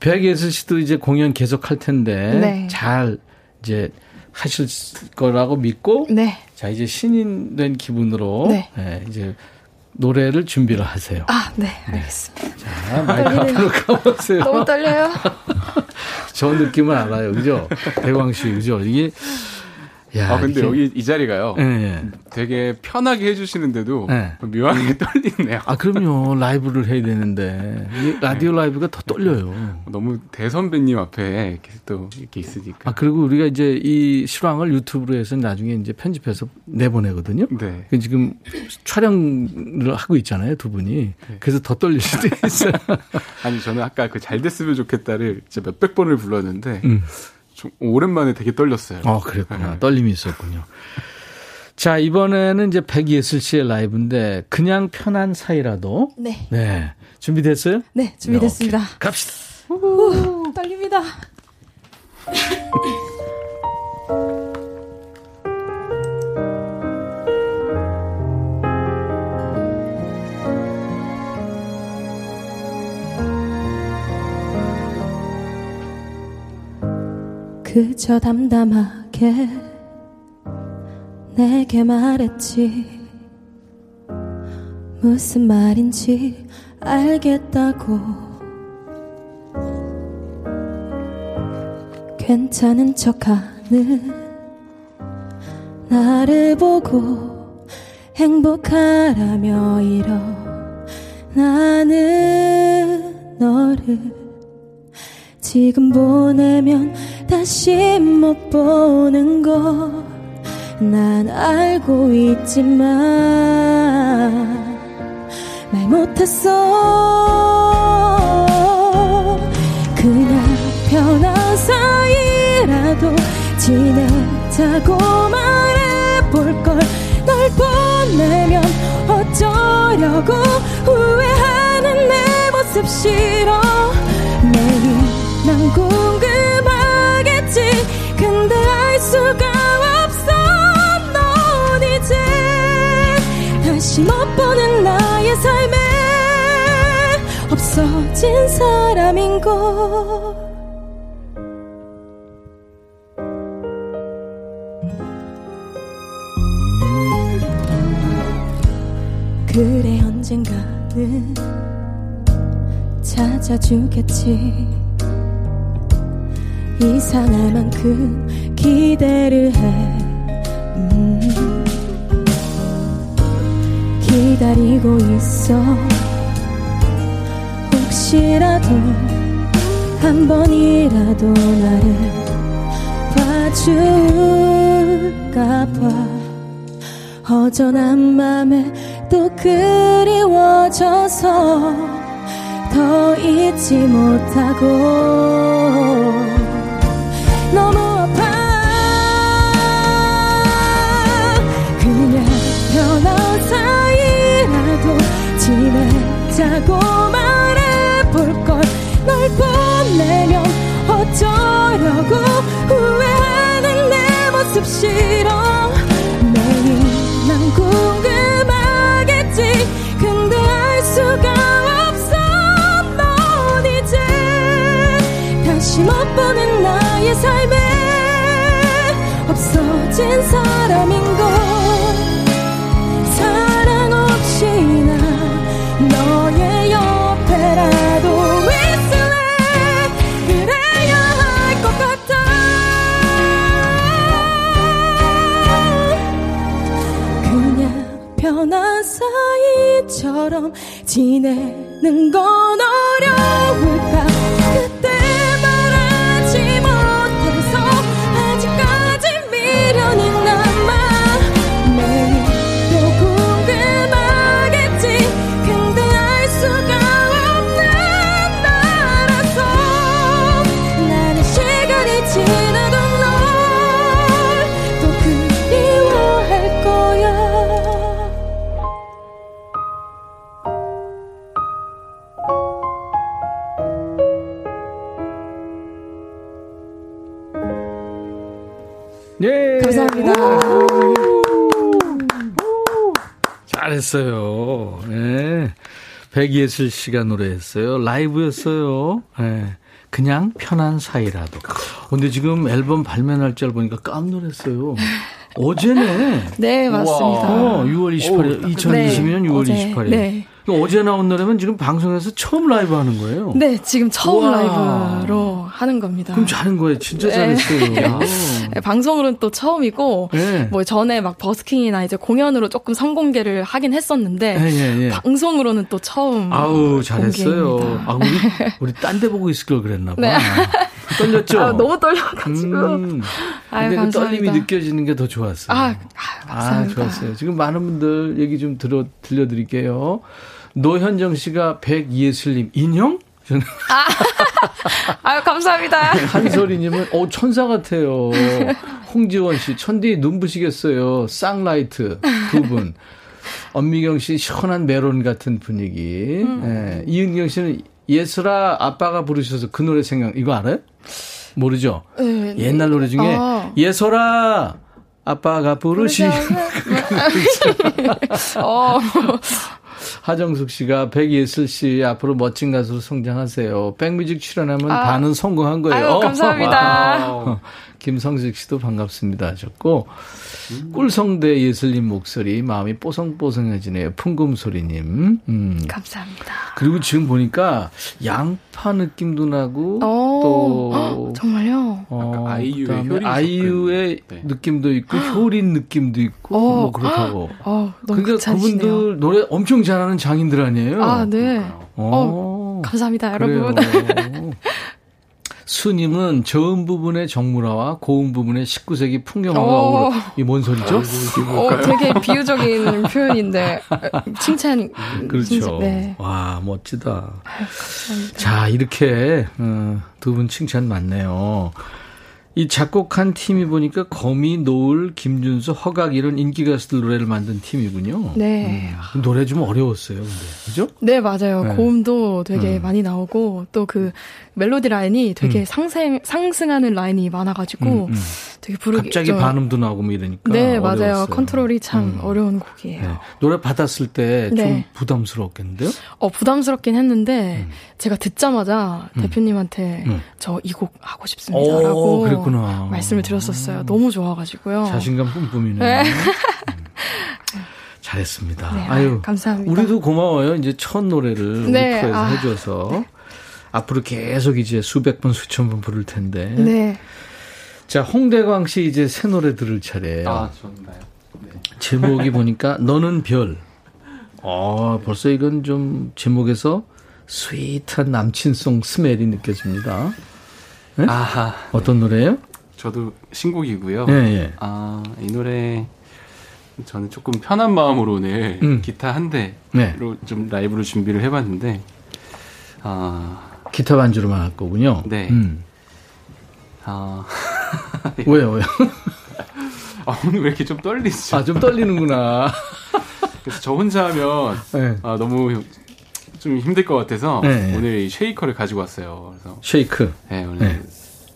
백예슬 씨도 이제 공연 계속 할 텐데 네. 잘 이제 하실 거라고 믿고 네. 자 이제 신인 된 기분으로 네. 네, 이제 노래를 준비를 하세요. 아, 네, 알겠습니다. 자, 마이크 앞으로 가보세요. 너무 떨려요. 저 느낌을 알아요. 그죠? 대광 씨, 그죠? 이게 야, 아 근데 이게... 여기 이 자리가요. 네. 되게 편하게 해주시는데도 네. 묘하게 떨리네요. 아 그럼요. 라이브를 해야 되는데 라디오 네. 라이브가 더 떨려요. 너무 대선배님 앞에 이렇게 또 이렇게 있으니까. 아 그리고 우리가 이제 이 실황을 유튜브로 해서 나중에 이제 편집해서 내보내거든요. 네. 그 지금 촬영을 하고 있잖아요, 두 분이. 네. 그래서 더 떨릴 수도 있어요. 아니 저는 아까 그 잘 됐으면 좋겠다를 진짜 몇백 번을 불렀는데. 음. 좀 오랜만에 되게 떨렸어요. 어, 그랬구나. 네. 떨림이 있었군요. 자, 이번에는 이제 백예슬 씨의 라이브인데 그냥 편한 사이라도 네. 네. 준비됐어요? 네, 준비됐습니다. 네, 갑시다. 우, 떨립니다. 그저 담담하게 내게 말했지. 무슨 말인지 알겠다고. 괜찮은 척하는 나를 보고 행복하라며 이러 나는 너를 지금 보내면 다시 못 보는 거 난 알고 있지만 말 못했어. 그냥 편한 사이라도 지냈다고 말해볼 걸. 널 보내면 어쩌려고 후회하는 내 모습 싫어. 매일 난 궁금하겠지 알 수가 없어. 넌 이제 다시 못 보는 나의 삶에 없어진 사람인 걸 그래 언젠가는 찾아주겠지 이상할 만큼 기대를 해. 음, 기다리고 있어. 혹시라도 한 번이라도 나를 봐줄까봐. 허전한 맘에 또 그리워져서 더 잊지 못하고 사이라도 지내자고 말해볼 걸. 널 보내면 어쩌려고 후회하는 내 모습 싫어. 매일 난 궁금하겠지. 근데 알 수가 없어. 넌 이제 다시 못 보는 나의 삶에 없어진 사람인걸 지내는 건 잘했어요. 네. 백예슬 씨가 노래했어요. 라이브였어요. 네. 그냥 편한 사이라도. 근데 지금 앨범 발매 날짜를 보니까 깜 놀랐어요. 어제네. 네, 맞습니다. 어, 6월 28일. 2020년 6월 어제, 28일. 네. 어제 나온 노래면 지금 방송에서 처음 라이브 하는 거예요. 네, 지금 처음 우와. 라이브로 하는 겁니다. 그럼 잘한 거예요. 진짜 네. 잘했어요. 네, 방송으로는 또 처음이고 네. 뭐 전에 막 버스킹이나 이제 공연으로 조금 선공개를 하긴 했었는데 예, 예, 예. 방송으로는 또 처음 아우 잘했어요. 공개입니다. 아 우리 우리 딴 데 보고 있을 걸 그랬나 봐. 네. 떨렸죠. 아, 너무 떨려가지고 음. 아유, 근데 그 감사합니다. 떨림이 느껴지는 게 더 좋았어요. 아, 아, 아, 감사합니다. 좋았어요. 지금 많은 분들 얘기 좀 들어 들려드릴게요. 노현정 씨가 백예슬님 인형? 저는 아유 감사합니다. 한소리님은 어 천사 같아요. 홍지원 씨 천디 눈부시겠어요. 쌍라이트 두 분. 엄미경 씨 시원한 메론 같은 분위기. 예. 이은경 씨는 예슬아 아빠가 부르셔서 그 노래 생각 이거 알아요? 모르죠. 네, 옛날 노래 중에 아. 예설아 아빠가 부르시 어, 하정숙 씨가 백예슬 씨 앞으로 멋진 가수로 성장하세요. 백뮤직 출연하면 아. 반은 성공한 거예요. 아유, 감사합니다. 어, 김성식 씨도 반갑습니다 하셨고 꿀성대 예슬님 목소리 마음이 뽀송뽀송해지네요. 풍금소리님. 음. 감사합니다. 그리고 지금 보니까 양파 느낌도 나고 어, 또 정말요? 어, 아이유의 아이유의 네. 느낌도 있고 효린 느낌도 있고 어. 뭐 그렇다고. 어, 너무 그러니까 괜찮으시네요. 그분들 노래 엄청 잘하는 장인들 아니에요? 아, 네. 어, 어, 감사합니다. 여러분. 수님은 저음 부분의 정물화와 고음 부분의 19세기 풍경화가 오. 어우러. 이게 뭔 소리죠? 어, 되게 비유적인 표현인데 칭찬. 그렇죠. 칭찬, 네. 와, 멋지다. 감사합니다. 자, 이렇게 어, 두분 칭찬 많네요. 이 작곡한 팀이 보니까 거미, 노을, 김준수, 허각 이런 인기 가수들 노래를 만든 팀이군요. 네. 음, 노래 좀 어려웠어요, 근데. 그죠? 네, 맞아요. 네. 고음도 되게 음. 많이 나오고, 또 그 멜로디 라인이 되게 음. 상승, 상승하는 라인이 많아가지고, 음, 음. 되게 부르기. 갑자기 좀- 반음도 나오고 뭐 이러니까. 네, 맞아요. 어려웠어요. 컨트롤이 참 음. 어려운 곡이에요. 네. 노래 받았을 때좀 네. 부담스러웠겠는데요? 어, 부담스럽긴 했는데, 제가 듣자마자 음. 대표님한테 음. 저이 곡 하고 싶습니다. 라고 오, 그랬구나. 말씀을 드렸었어요. 너무 좋아가지고요. 자신감 뿜뿜이네. 네. 음. 잘했습니다. 네, 아유, 감사합니다. 우리도 고마워요. 이제 첫 노래를 네, 우리 프로에서 아. 해줘서. 앞으로 계속 이제 수백 번, 수천 번 부를 텐데. 네. 자, 홍대광 씨 이제 새 노래 들을 차례예요. 아, 좋나요? 네. 제목이 보니까 너는 별. 어, 벌써 이건 좀 제목에서 스윗한 남친송 스멜이 느껴집니다. 네? 아하. 어떤 노래예요? 저도 신곡이고요. 예, 예. 아, 이 노래 저는 조금 편한 마음으로 오늘 음. 기타 한 대로 네. 좀 라이브로 준비를 해봤는데 아 기타 반주로만 할 거군요. 네. 음. 아 왜요 왜요? 아, 오늘 왜 이렇게 좀 떨리죠? 아좀 떨리는구나. 그래서 저 혼자 하면 네. 아, 너무 좀 힘들 것 같아서 네. 오늘 이 쉐이커를 가지고 왔어요. 그래서 쉐이크. 네 오늘 네.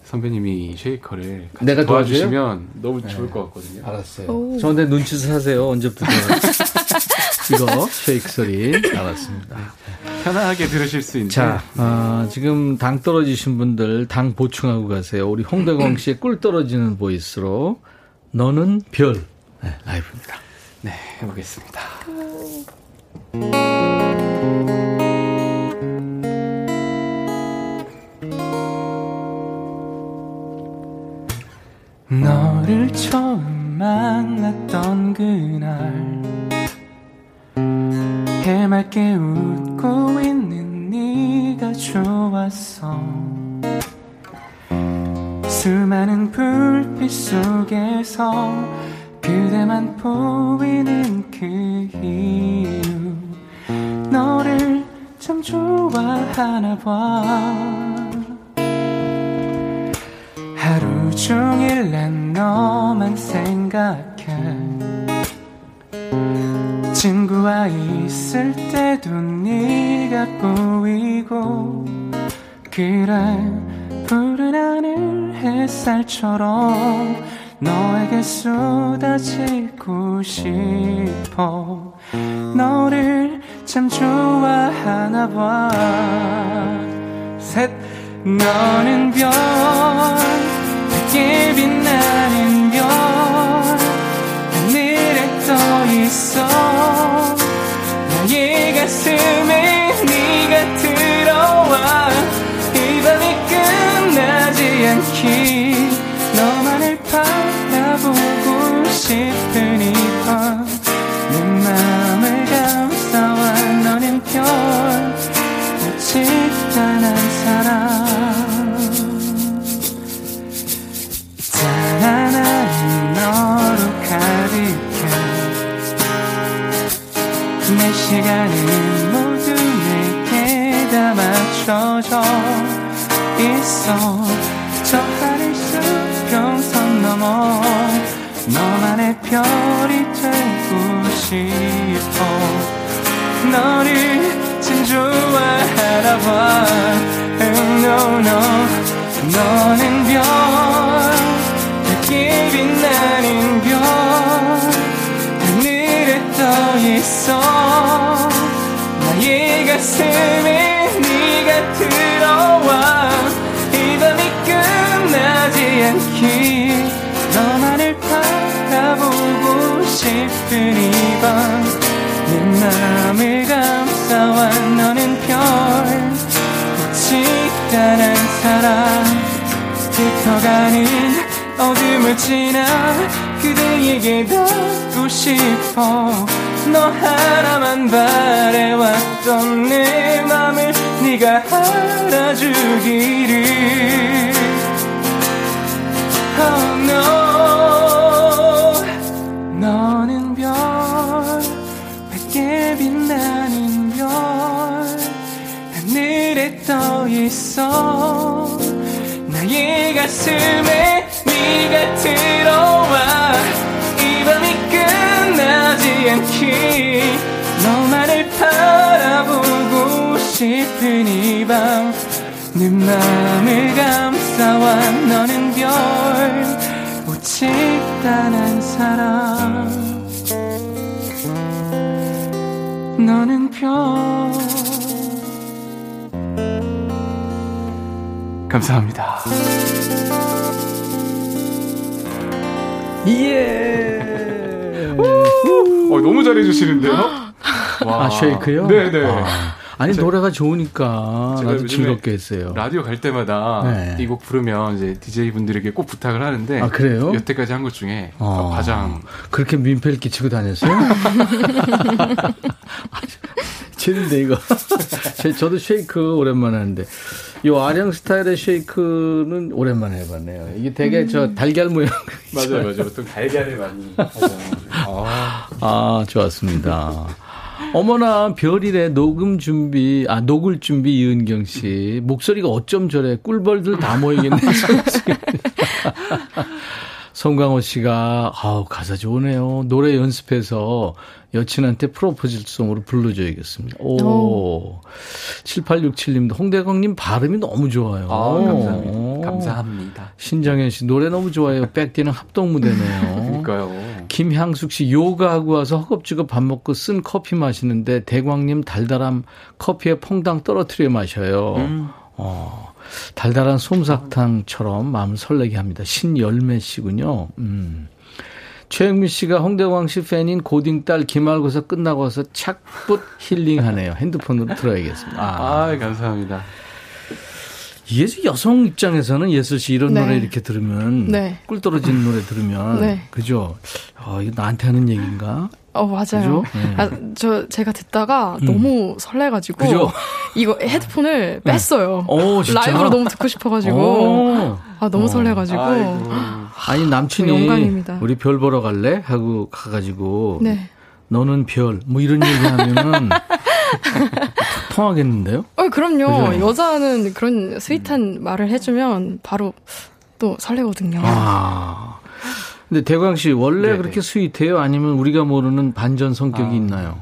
선배님이 쉐이커를 내가 도와주시면 너무 네. 좋을 것 같거든요. 알았어요. 오. 저한테 눈치 사세요. 언제부터. 이거 쉐이크 소리. 알았습니다. 네. 편하게 들으실 수 있는. 자, 어, 지금 당 떨어지신 분들 당 보충하고 가세요. 우리 홍대광 씨의 꿀 떨어지는 보이스로 너는 별. 네, 라이브입니다. 네, 해보겠습니다. 너를 처음 만났던 그날 해 맑게 웃고 있는 네가 좋았어. 수많은 불빛 속에서 그대만 보이는 그 이유. 너를 참 좋아하나 봐. 하루 종일 난 너만 생각해 친구와 있을 때도 네가 보이고 그래 푸른 하늘 햇살처럼 너에게 쏟아지고 싶어. 너를 참 좋아하나 봐 셋 너는 별 밝게 빛나 있어. 나의 가슴에 네가 들어와. 이 밤이 끝나지 않기 너만을 바라보고 싶은 이밤내 마음을 감싸와. 너는 별 시간은 모두 내게 다 맞춰져 있어. 저 하늘 수평선 넘어 너만의 별이 되고 싶어. 너를 참 좋아하나 봐 no, no. 너는 별 밝게 빛나는 별. 하늘에 떠 있어 가슴에 네가 들어와. 이 밤이 끝나지 않기 너만을 바라보고 싶은 이밤내 맘을 감싸와 너는 별 오직 단한 사람 깊어가는 어둠을 지나 그대에게 닿고 싶어 너 하나만 바래왔던 내 맘을 네가 알아주기를. Oh no. 너는 별 밝게 빛나는 별 하늘에 떠 있어. 나의 가슴에 네가 들어와 않기 너만을 바라보고 싶은 이밤내 맘을 감싸와 너는 별 오직 단한 사람 너는 별 감사합니다. 예. 어, 너무 잘해주시는데요? 와. 아, 쉐이크요? 네네. 아. 아니 제, 노래가 좋으니까 나도 즐겁게 했어요. 라디오 갈 때마다 네. 이곡 부르면 이제 DJ 분들에게 꼭 부탁을 하는데 아 그래요? 여태까지 한 것 중에 어. 가장 그렇게 민폐를 끼치고 다녔어요? 미치는데 이거. 저도 쉐이크 오랜만에 하는데 이 아령 스타일의 쉐이크는 오랜만에 해봤네요. 이게 되게 음. 저 달걀 모양. 맞아요, 맞아요. 보통 달걀을 많이 하잖아요. 아, 아 좋았습니다. 어머나 별이래 녹음 준비 아 녹을 준비 이은경 씨 목소리가 어쩜 저래 꿀벌들 다 모이겠네. 송강호 씨가 아우 가사 좋으네요. 노래 연습해서 여친한테 프로포즈송으로 불러줘야겠습니다. 오. 오. 7867님도 홍대광님 발음이 너무 좋아요. 아, 감사합니다. 감사합니다. 신정현 씨 노래 너무 좋아요. 백디는 합동 무대네요. 그러니까요. 김향숙 씨 요가하고 와서 허겁지겁 밥 먹고 쓴 커피 마시는데 대광님 달달함 커피에 퐁당 떨어뜨려 마셔요. 음. 어. 달달한 솜사탕처럼 마음을 설레게 합니다. 신열매 씨군요. 음. 최영민 씨가 홍대광 씨 팬인 고딩 딸 기말고사 끝나고 와서 착붙 힐링하네요. 핸드폰으로 들어야겠습니다. 아, 아 감사합니다. 이게 여성 입장에서는 예슬 씨 이런 네. 노래 이렇게 들으면 네. 꿀 떨어지는 노래 들으면 네. 그죠? 어, 이거 나한테 하는 얘기인가? 어 맞아요. 네. 아, 저 제가 듣다가 음. 너무 설레가지고 그죠? 이거 헤드폰을 네. 뺐어요. 오, 라이브로 너무 듣고 싶어가지고 아 너무 어. 설레가지고 아이고. 아니 남친이 영광입니다. 우리 별 보러 갈래 하고 가가지고 네. 너는 별 뭐 이런 얘기하면은 통하겠는데요? 어 그럼요. 그죠? 여자는 그런 스윗한 말을 해주면 바로 또 설레거든요. 아. 근데 대광 씨 원래 네네. 그렇게 스윗해요? 아니면 우리가 모르는 반전 성격이 아, 있나요?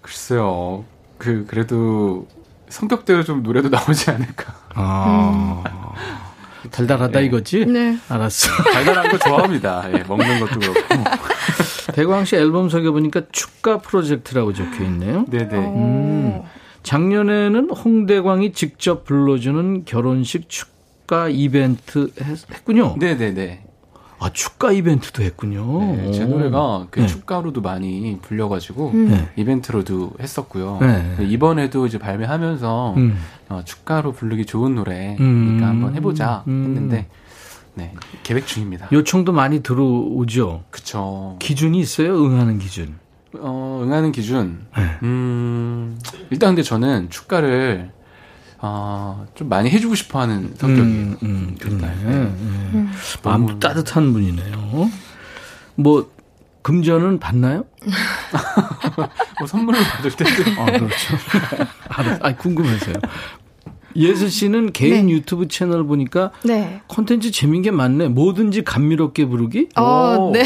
글쎄요. 그 그래도 성격대로 좀 노래도 나오지 않을까. 아. 음. 달달하다 네. 이거지? 네. 알았어. 달달한 거 좋아합니다. 예, 먹는 것도 그렇고. 대광 씨 앨범 속에 보니까 축가 프로젝트라고 적혀 있네요. 네네. 음. 작년에는 홍대광이 직접 불러주는 결혼식 축가 이벤트 했, 군요 네네네. 아, 축가 이벤트도 했군요. 네, 제 노래가 그 네. 축가로도 많이 불려가지고 음. 네. 이벤트로도 했었고요. 네. 이번에도 이제 발매하면서 음. 어, 축가로 부르기 좋은 노래니까 음. 한번 해보자 음. 했는데 네, 계획 중입니다. 요청도 많이 들어오죠. 그쵸. 기준이 있어요? 응하는 기준. 어, 응하는 기준. 네. 음, 일단 근데 저는 축가를 아, 좀 많이 해주고 싶어 하는 성격이에요. 음, 음, 그러네. 네. 음. 마음 따뜻한 분이네요. 뭐, 금전은 받나요? 뭐 선물을 받을 때도. 아, 그렇죠. 아, 궁금해서요. 예슬 씨는 개인 네. 유튜브 채널 보니까 네. 콘텐츠 재밌는 게 많네. 뭐든지 감미롭게 부르기? 어, 오. 네.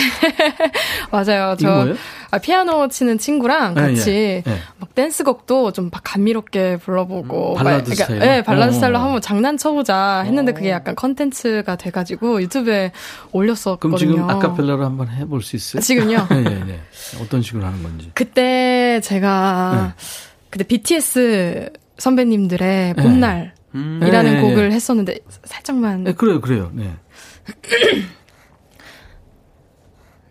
맞아요. 저 아, 피아노 치는 친구랑 네, 같이 네, 네. 막 댄스곡도 좀 막 감미롭게 불러보고 음, 발라드 스타일. 그러니까, 네, 발라드 오. 스타일로 한번 장난쳐보자 했는데 그게 약간 컨텐츠가 돼가지고 유튜브에 올렸었거든요. 그럼 지금 아카펠라로 한번 해볼 수 있어요? 지금요? 네, 네, 네. 어떤 식으로 하는 건지. 그때 제가 그때 BTS 선배님들의 네. 봄날이라는 네. 곡을 했었는데 살짝만. 네, 그래요, 그래요. 네.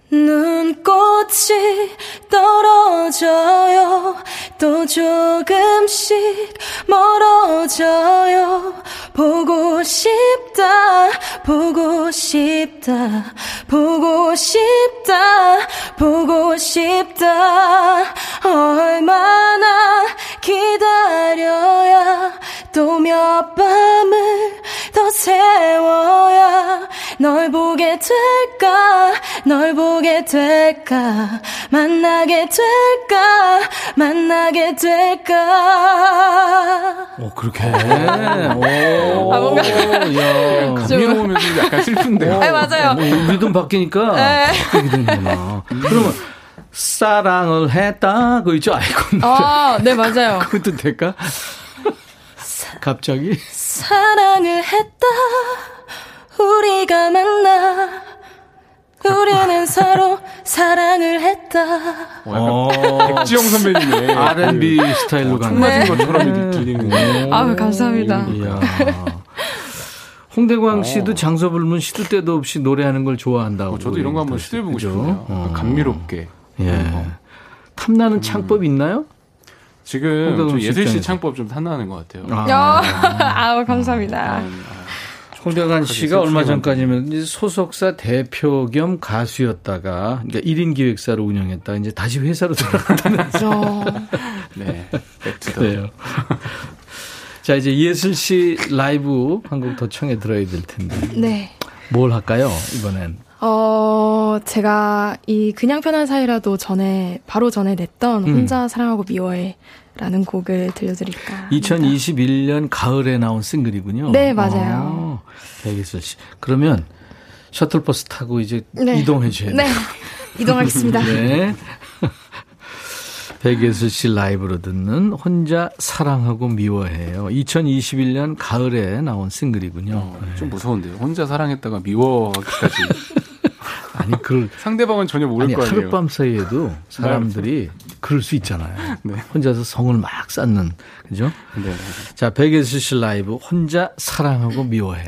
눈꽃이 떨어져요. 또 조금씩 멀어져요. 보고 싶다, 보고 싶다, 보고 싶다, 보고 싶다. 얼마나 기다려야 또 몇 밤을 더 세워야 널 보게 될까, 널보 게 될까, 만나게 될까, 만나게 될까. 오, 그렇게. 오. 아, 뭔가. 야. 감미로우면서 약간 슬픈데. 아, 맞아요. 뭐, 리듬 바뀌니까. 네. 바뀌게 되는구나. 그러면, 사랑을 했다. 그거 있죠? 아이고. 아, 네, 맞아요. 그것도 될까? 갑자기? 사랑을 했다. 우리가 만나. 우리는 서로 사랑을 했다. 어, 백지영 선배님의 R&B 스타일로 가는 네. 것처럼 들리는. 아, 감사합니다. 이야. 홍대광 씨도 어. 장소 불문 시도 때도 없이 노래하는 걸 좋아한다고. 어, 저도 이런 거 한번 시도해 보고 싶어요. 어. 감미롭게. 예. 탐나는 음. 창법 있나요? 지금 예슬 씨 창법 좀 탐나는 것 같아요. 아, 아 우 감사합니다. 음, 아. 홍대관 씨가 얼마 전까지는 소속사 대표 겸 가수였다가 그러니까 1인 기획사로 운영했다가 이제 다시 회사로 돌아갔다면서. 네. 그래요. 자, 이제 예슬 씨 라이브 한 곡 더 청해 들어야 될 텐데. 네. 뭘 할까요, 이번엔? 어, 제가 이 그냥 편한 사이라도 전에, 바로 전에 냈던 음. 혼자 사랑하고 미워해 라는 곡을 들려드릴까. 2021년 가을에 나온 싱글이군요. 네, 맞아요. 백예슬 씨. 그러면 셔틀버스 타고 이제 네. 이동해 줘야 돼요. 네. 이동하겠습니다. 네. 백예슬 씨 라이브로 듣는 혼자 사랑하고 미워해요. 2021년 가을에 나온 싱글이군요. 어, 좀 무서운데요. 혼자 사랑했다가 미워하기까지. 아니, 그 상대방은 전혀 모를 아니, 거 아니에요. 하룻밤 사이에도 사람들이 그럴 수 있잖아요. 네. 혼자서 성을 막 쌓는 그죠? 네. 자, 백예슬 씨 라이브 혼자 사랑하고 미워해.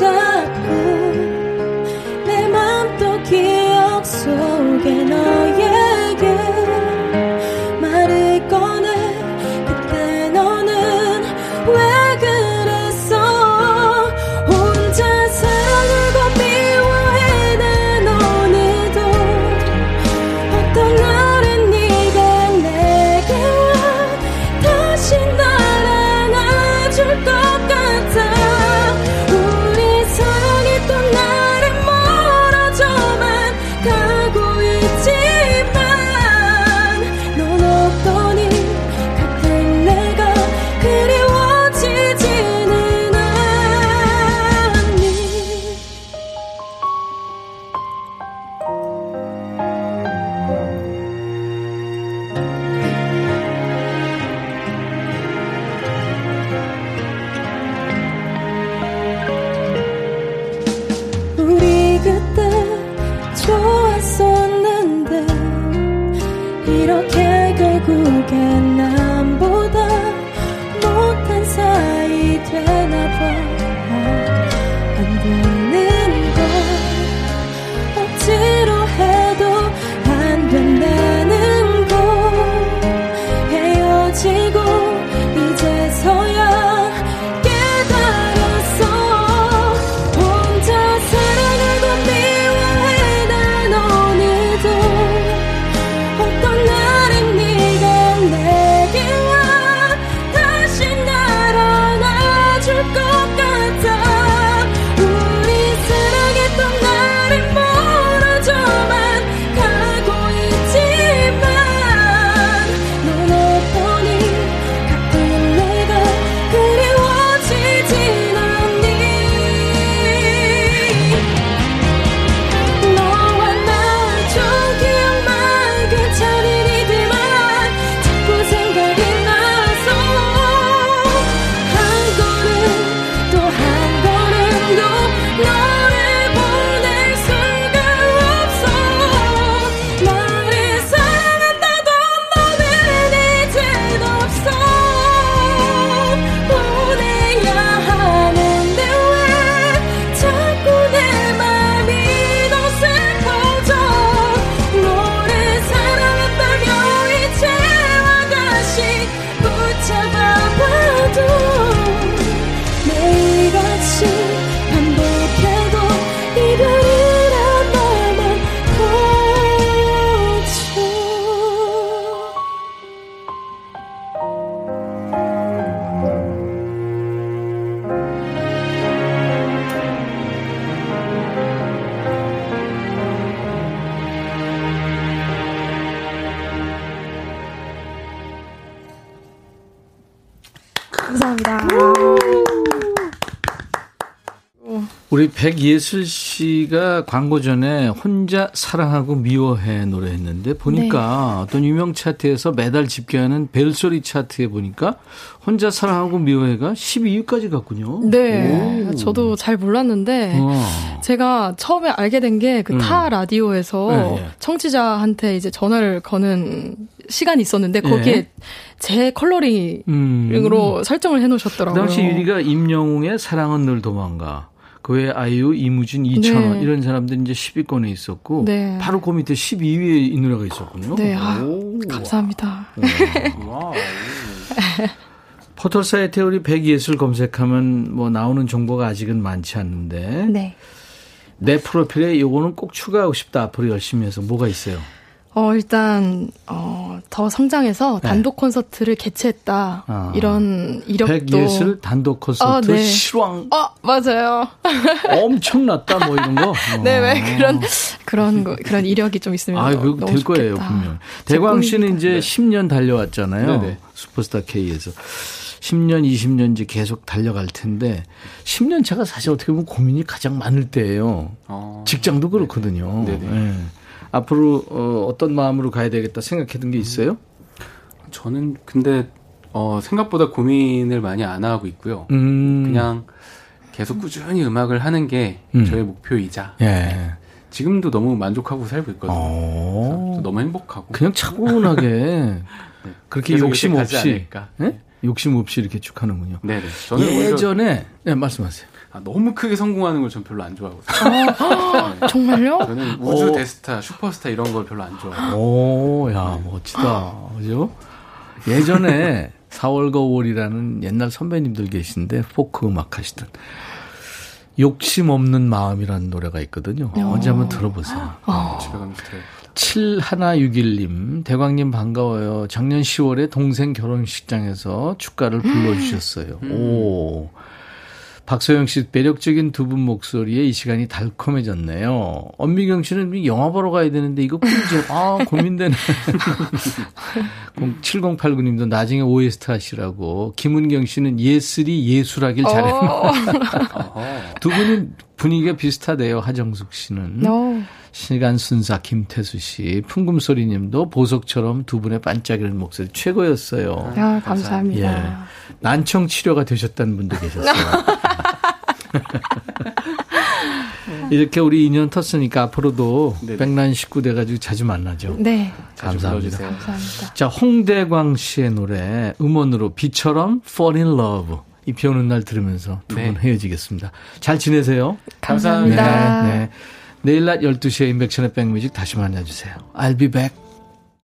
널 백예슬 씨가 광고 전에 혼자 사랑하고 미워해 노래했는데 보니까 네. 어떤 유명 차트에서 매달 집계하는 벨소리 차트에 보니까 혼자 사랑하고 미워해가 12위까지 갔군요. 네. 오. 저도 잘 몰랐는데 어. 제가 처음에 알게 된 게 그타 음. 라디오에서 네, 네. 청취자한테 이제 전화를 거는 시간이 있었는데 거기에 네. 제 컬러링으로 음. 설정을 해 놓으셨더라고요. 그 당시 유리가 임영웅의 사랑은 늘 도망가. 그 외에 아이유, 이무진, 이찬원 네. 이런 사람들이 이제 10위권에 있었고 네. 바로 그 밑에 12위에 이 노래가 있었군요. 네, 아, 감사합니다. 와. 포털 사이트에 우리 백예술 검색하면 뭐 나오는 정보가 아직은 많지 않는데 네. 내 프로필에 요거는 꼭 추가하고 싶다 앞으로 열심히 해서 뭐가 있어요? 어, 일단, 어, 더 성장해서 네. 단독 콘서트를 개최했다. 아. 이런 이력도. 백예슬 단독 콘서트 어, 네. 실황. 어, 맞아요. 엄청났다, 뭐 이런 거. 네, 왜 어. 그런, 그런 거, 그런 이력이 좀 있으면. 아, 그거 될 거예요, 분명. 대광 씨는 이제 네. 10년 달려왔잖아요. 네네. 슈퍼스타 K에서. 10년, 20년 이제 계속 달려갈 텐데 10년 차가 사실 어떻게 보면 고민이 가장 많을 때예요. 어. 직장도 그렇거든요. 네네. 네. 앞으로 어, 어떤 마음으로 가야 되겠다 생각해둔 게 있어요? 저는 근데 어, 생각보다 고민을 많이 안 하고 있고요. 음. 그냥 계속 꾸준히 음악을 하는 게 음. 저의 목표이자 예. 지금도 너무 만족하고 살고 있거든요. 어. 너무 행복하고 그냥 차분하게 네. 그렇게 욕심 없이 네? 욕심 없이 이렇게 쭉 하는군요. 네네. 저는 예전에 네, 말씀하세요. 아, 너무 크게 성공하는 걸 전 별로 안 좋아하거든요. 아, 네. 정말요? 저는 우주 오. 대스타, 슈퍼스타 이런 걸 별로 안 좋아해요. 오, 야, 멋지다. 그죠? 예전에 4월과 5월이라는 옛날 선배님들 계신데 포크 음악 하시던 욕심 없는 마음이라는 노래가 있거든요. 오. 언제 한번 들어보세요. 어. 집에 가면서 들어요. 7161님, 대광님 반가워요. 작년 10월에 동생 결혼식장에서 축가를 불러주셨어요. 음. 오. 박소영 씨 매력적인 두 분 목소리에 이 시간이 달콤해졌네요. 엄미경 씨는 영화 보러 가야 되는데 이거 끊이죠. 아 고민되네. 7089님도 나중에 OST 하시라고. 김은경 씨는 예슬이 예술하길 잘했네. 어. 두 분은 분위기가 비슷하대요. 하정숙 씨는. 어. 시간 순사 김태수 씨, 풍금소리님도 보석처럼 두 분의 반짝이는 목소리 최고였어요. 야, 감사합니다. 예. 난청 치료가 되셨다는 분도 계셨어요. 이렇게 우리 인연 텄으니까 앞으로도 네네. 백난 식구 돼가지고 자주 만나죠. 네. 감사합니다. 감사합니다. 자, 홍대광 씨의 노래 음원으로 비처럼 Fall in Love. 이비 오는 날 들으면서 두분 네. 헤어지겠습니다. 잘 지내세요. 감사합니다. 네, 네. 내일 낮 12시에 인백션의 백뮤직 다시 만나주세요. I'll be back.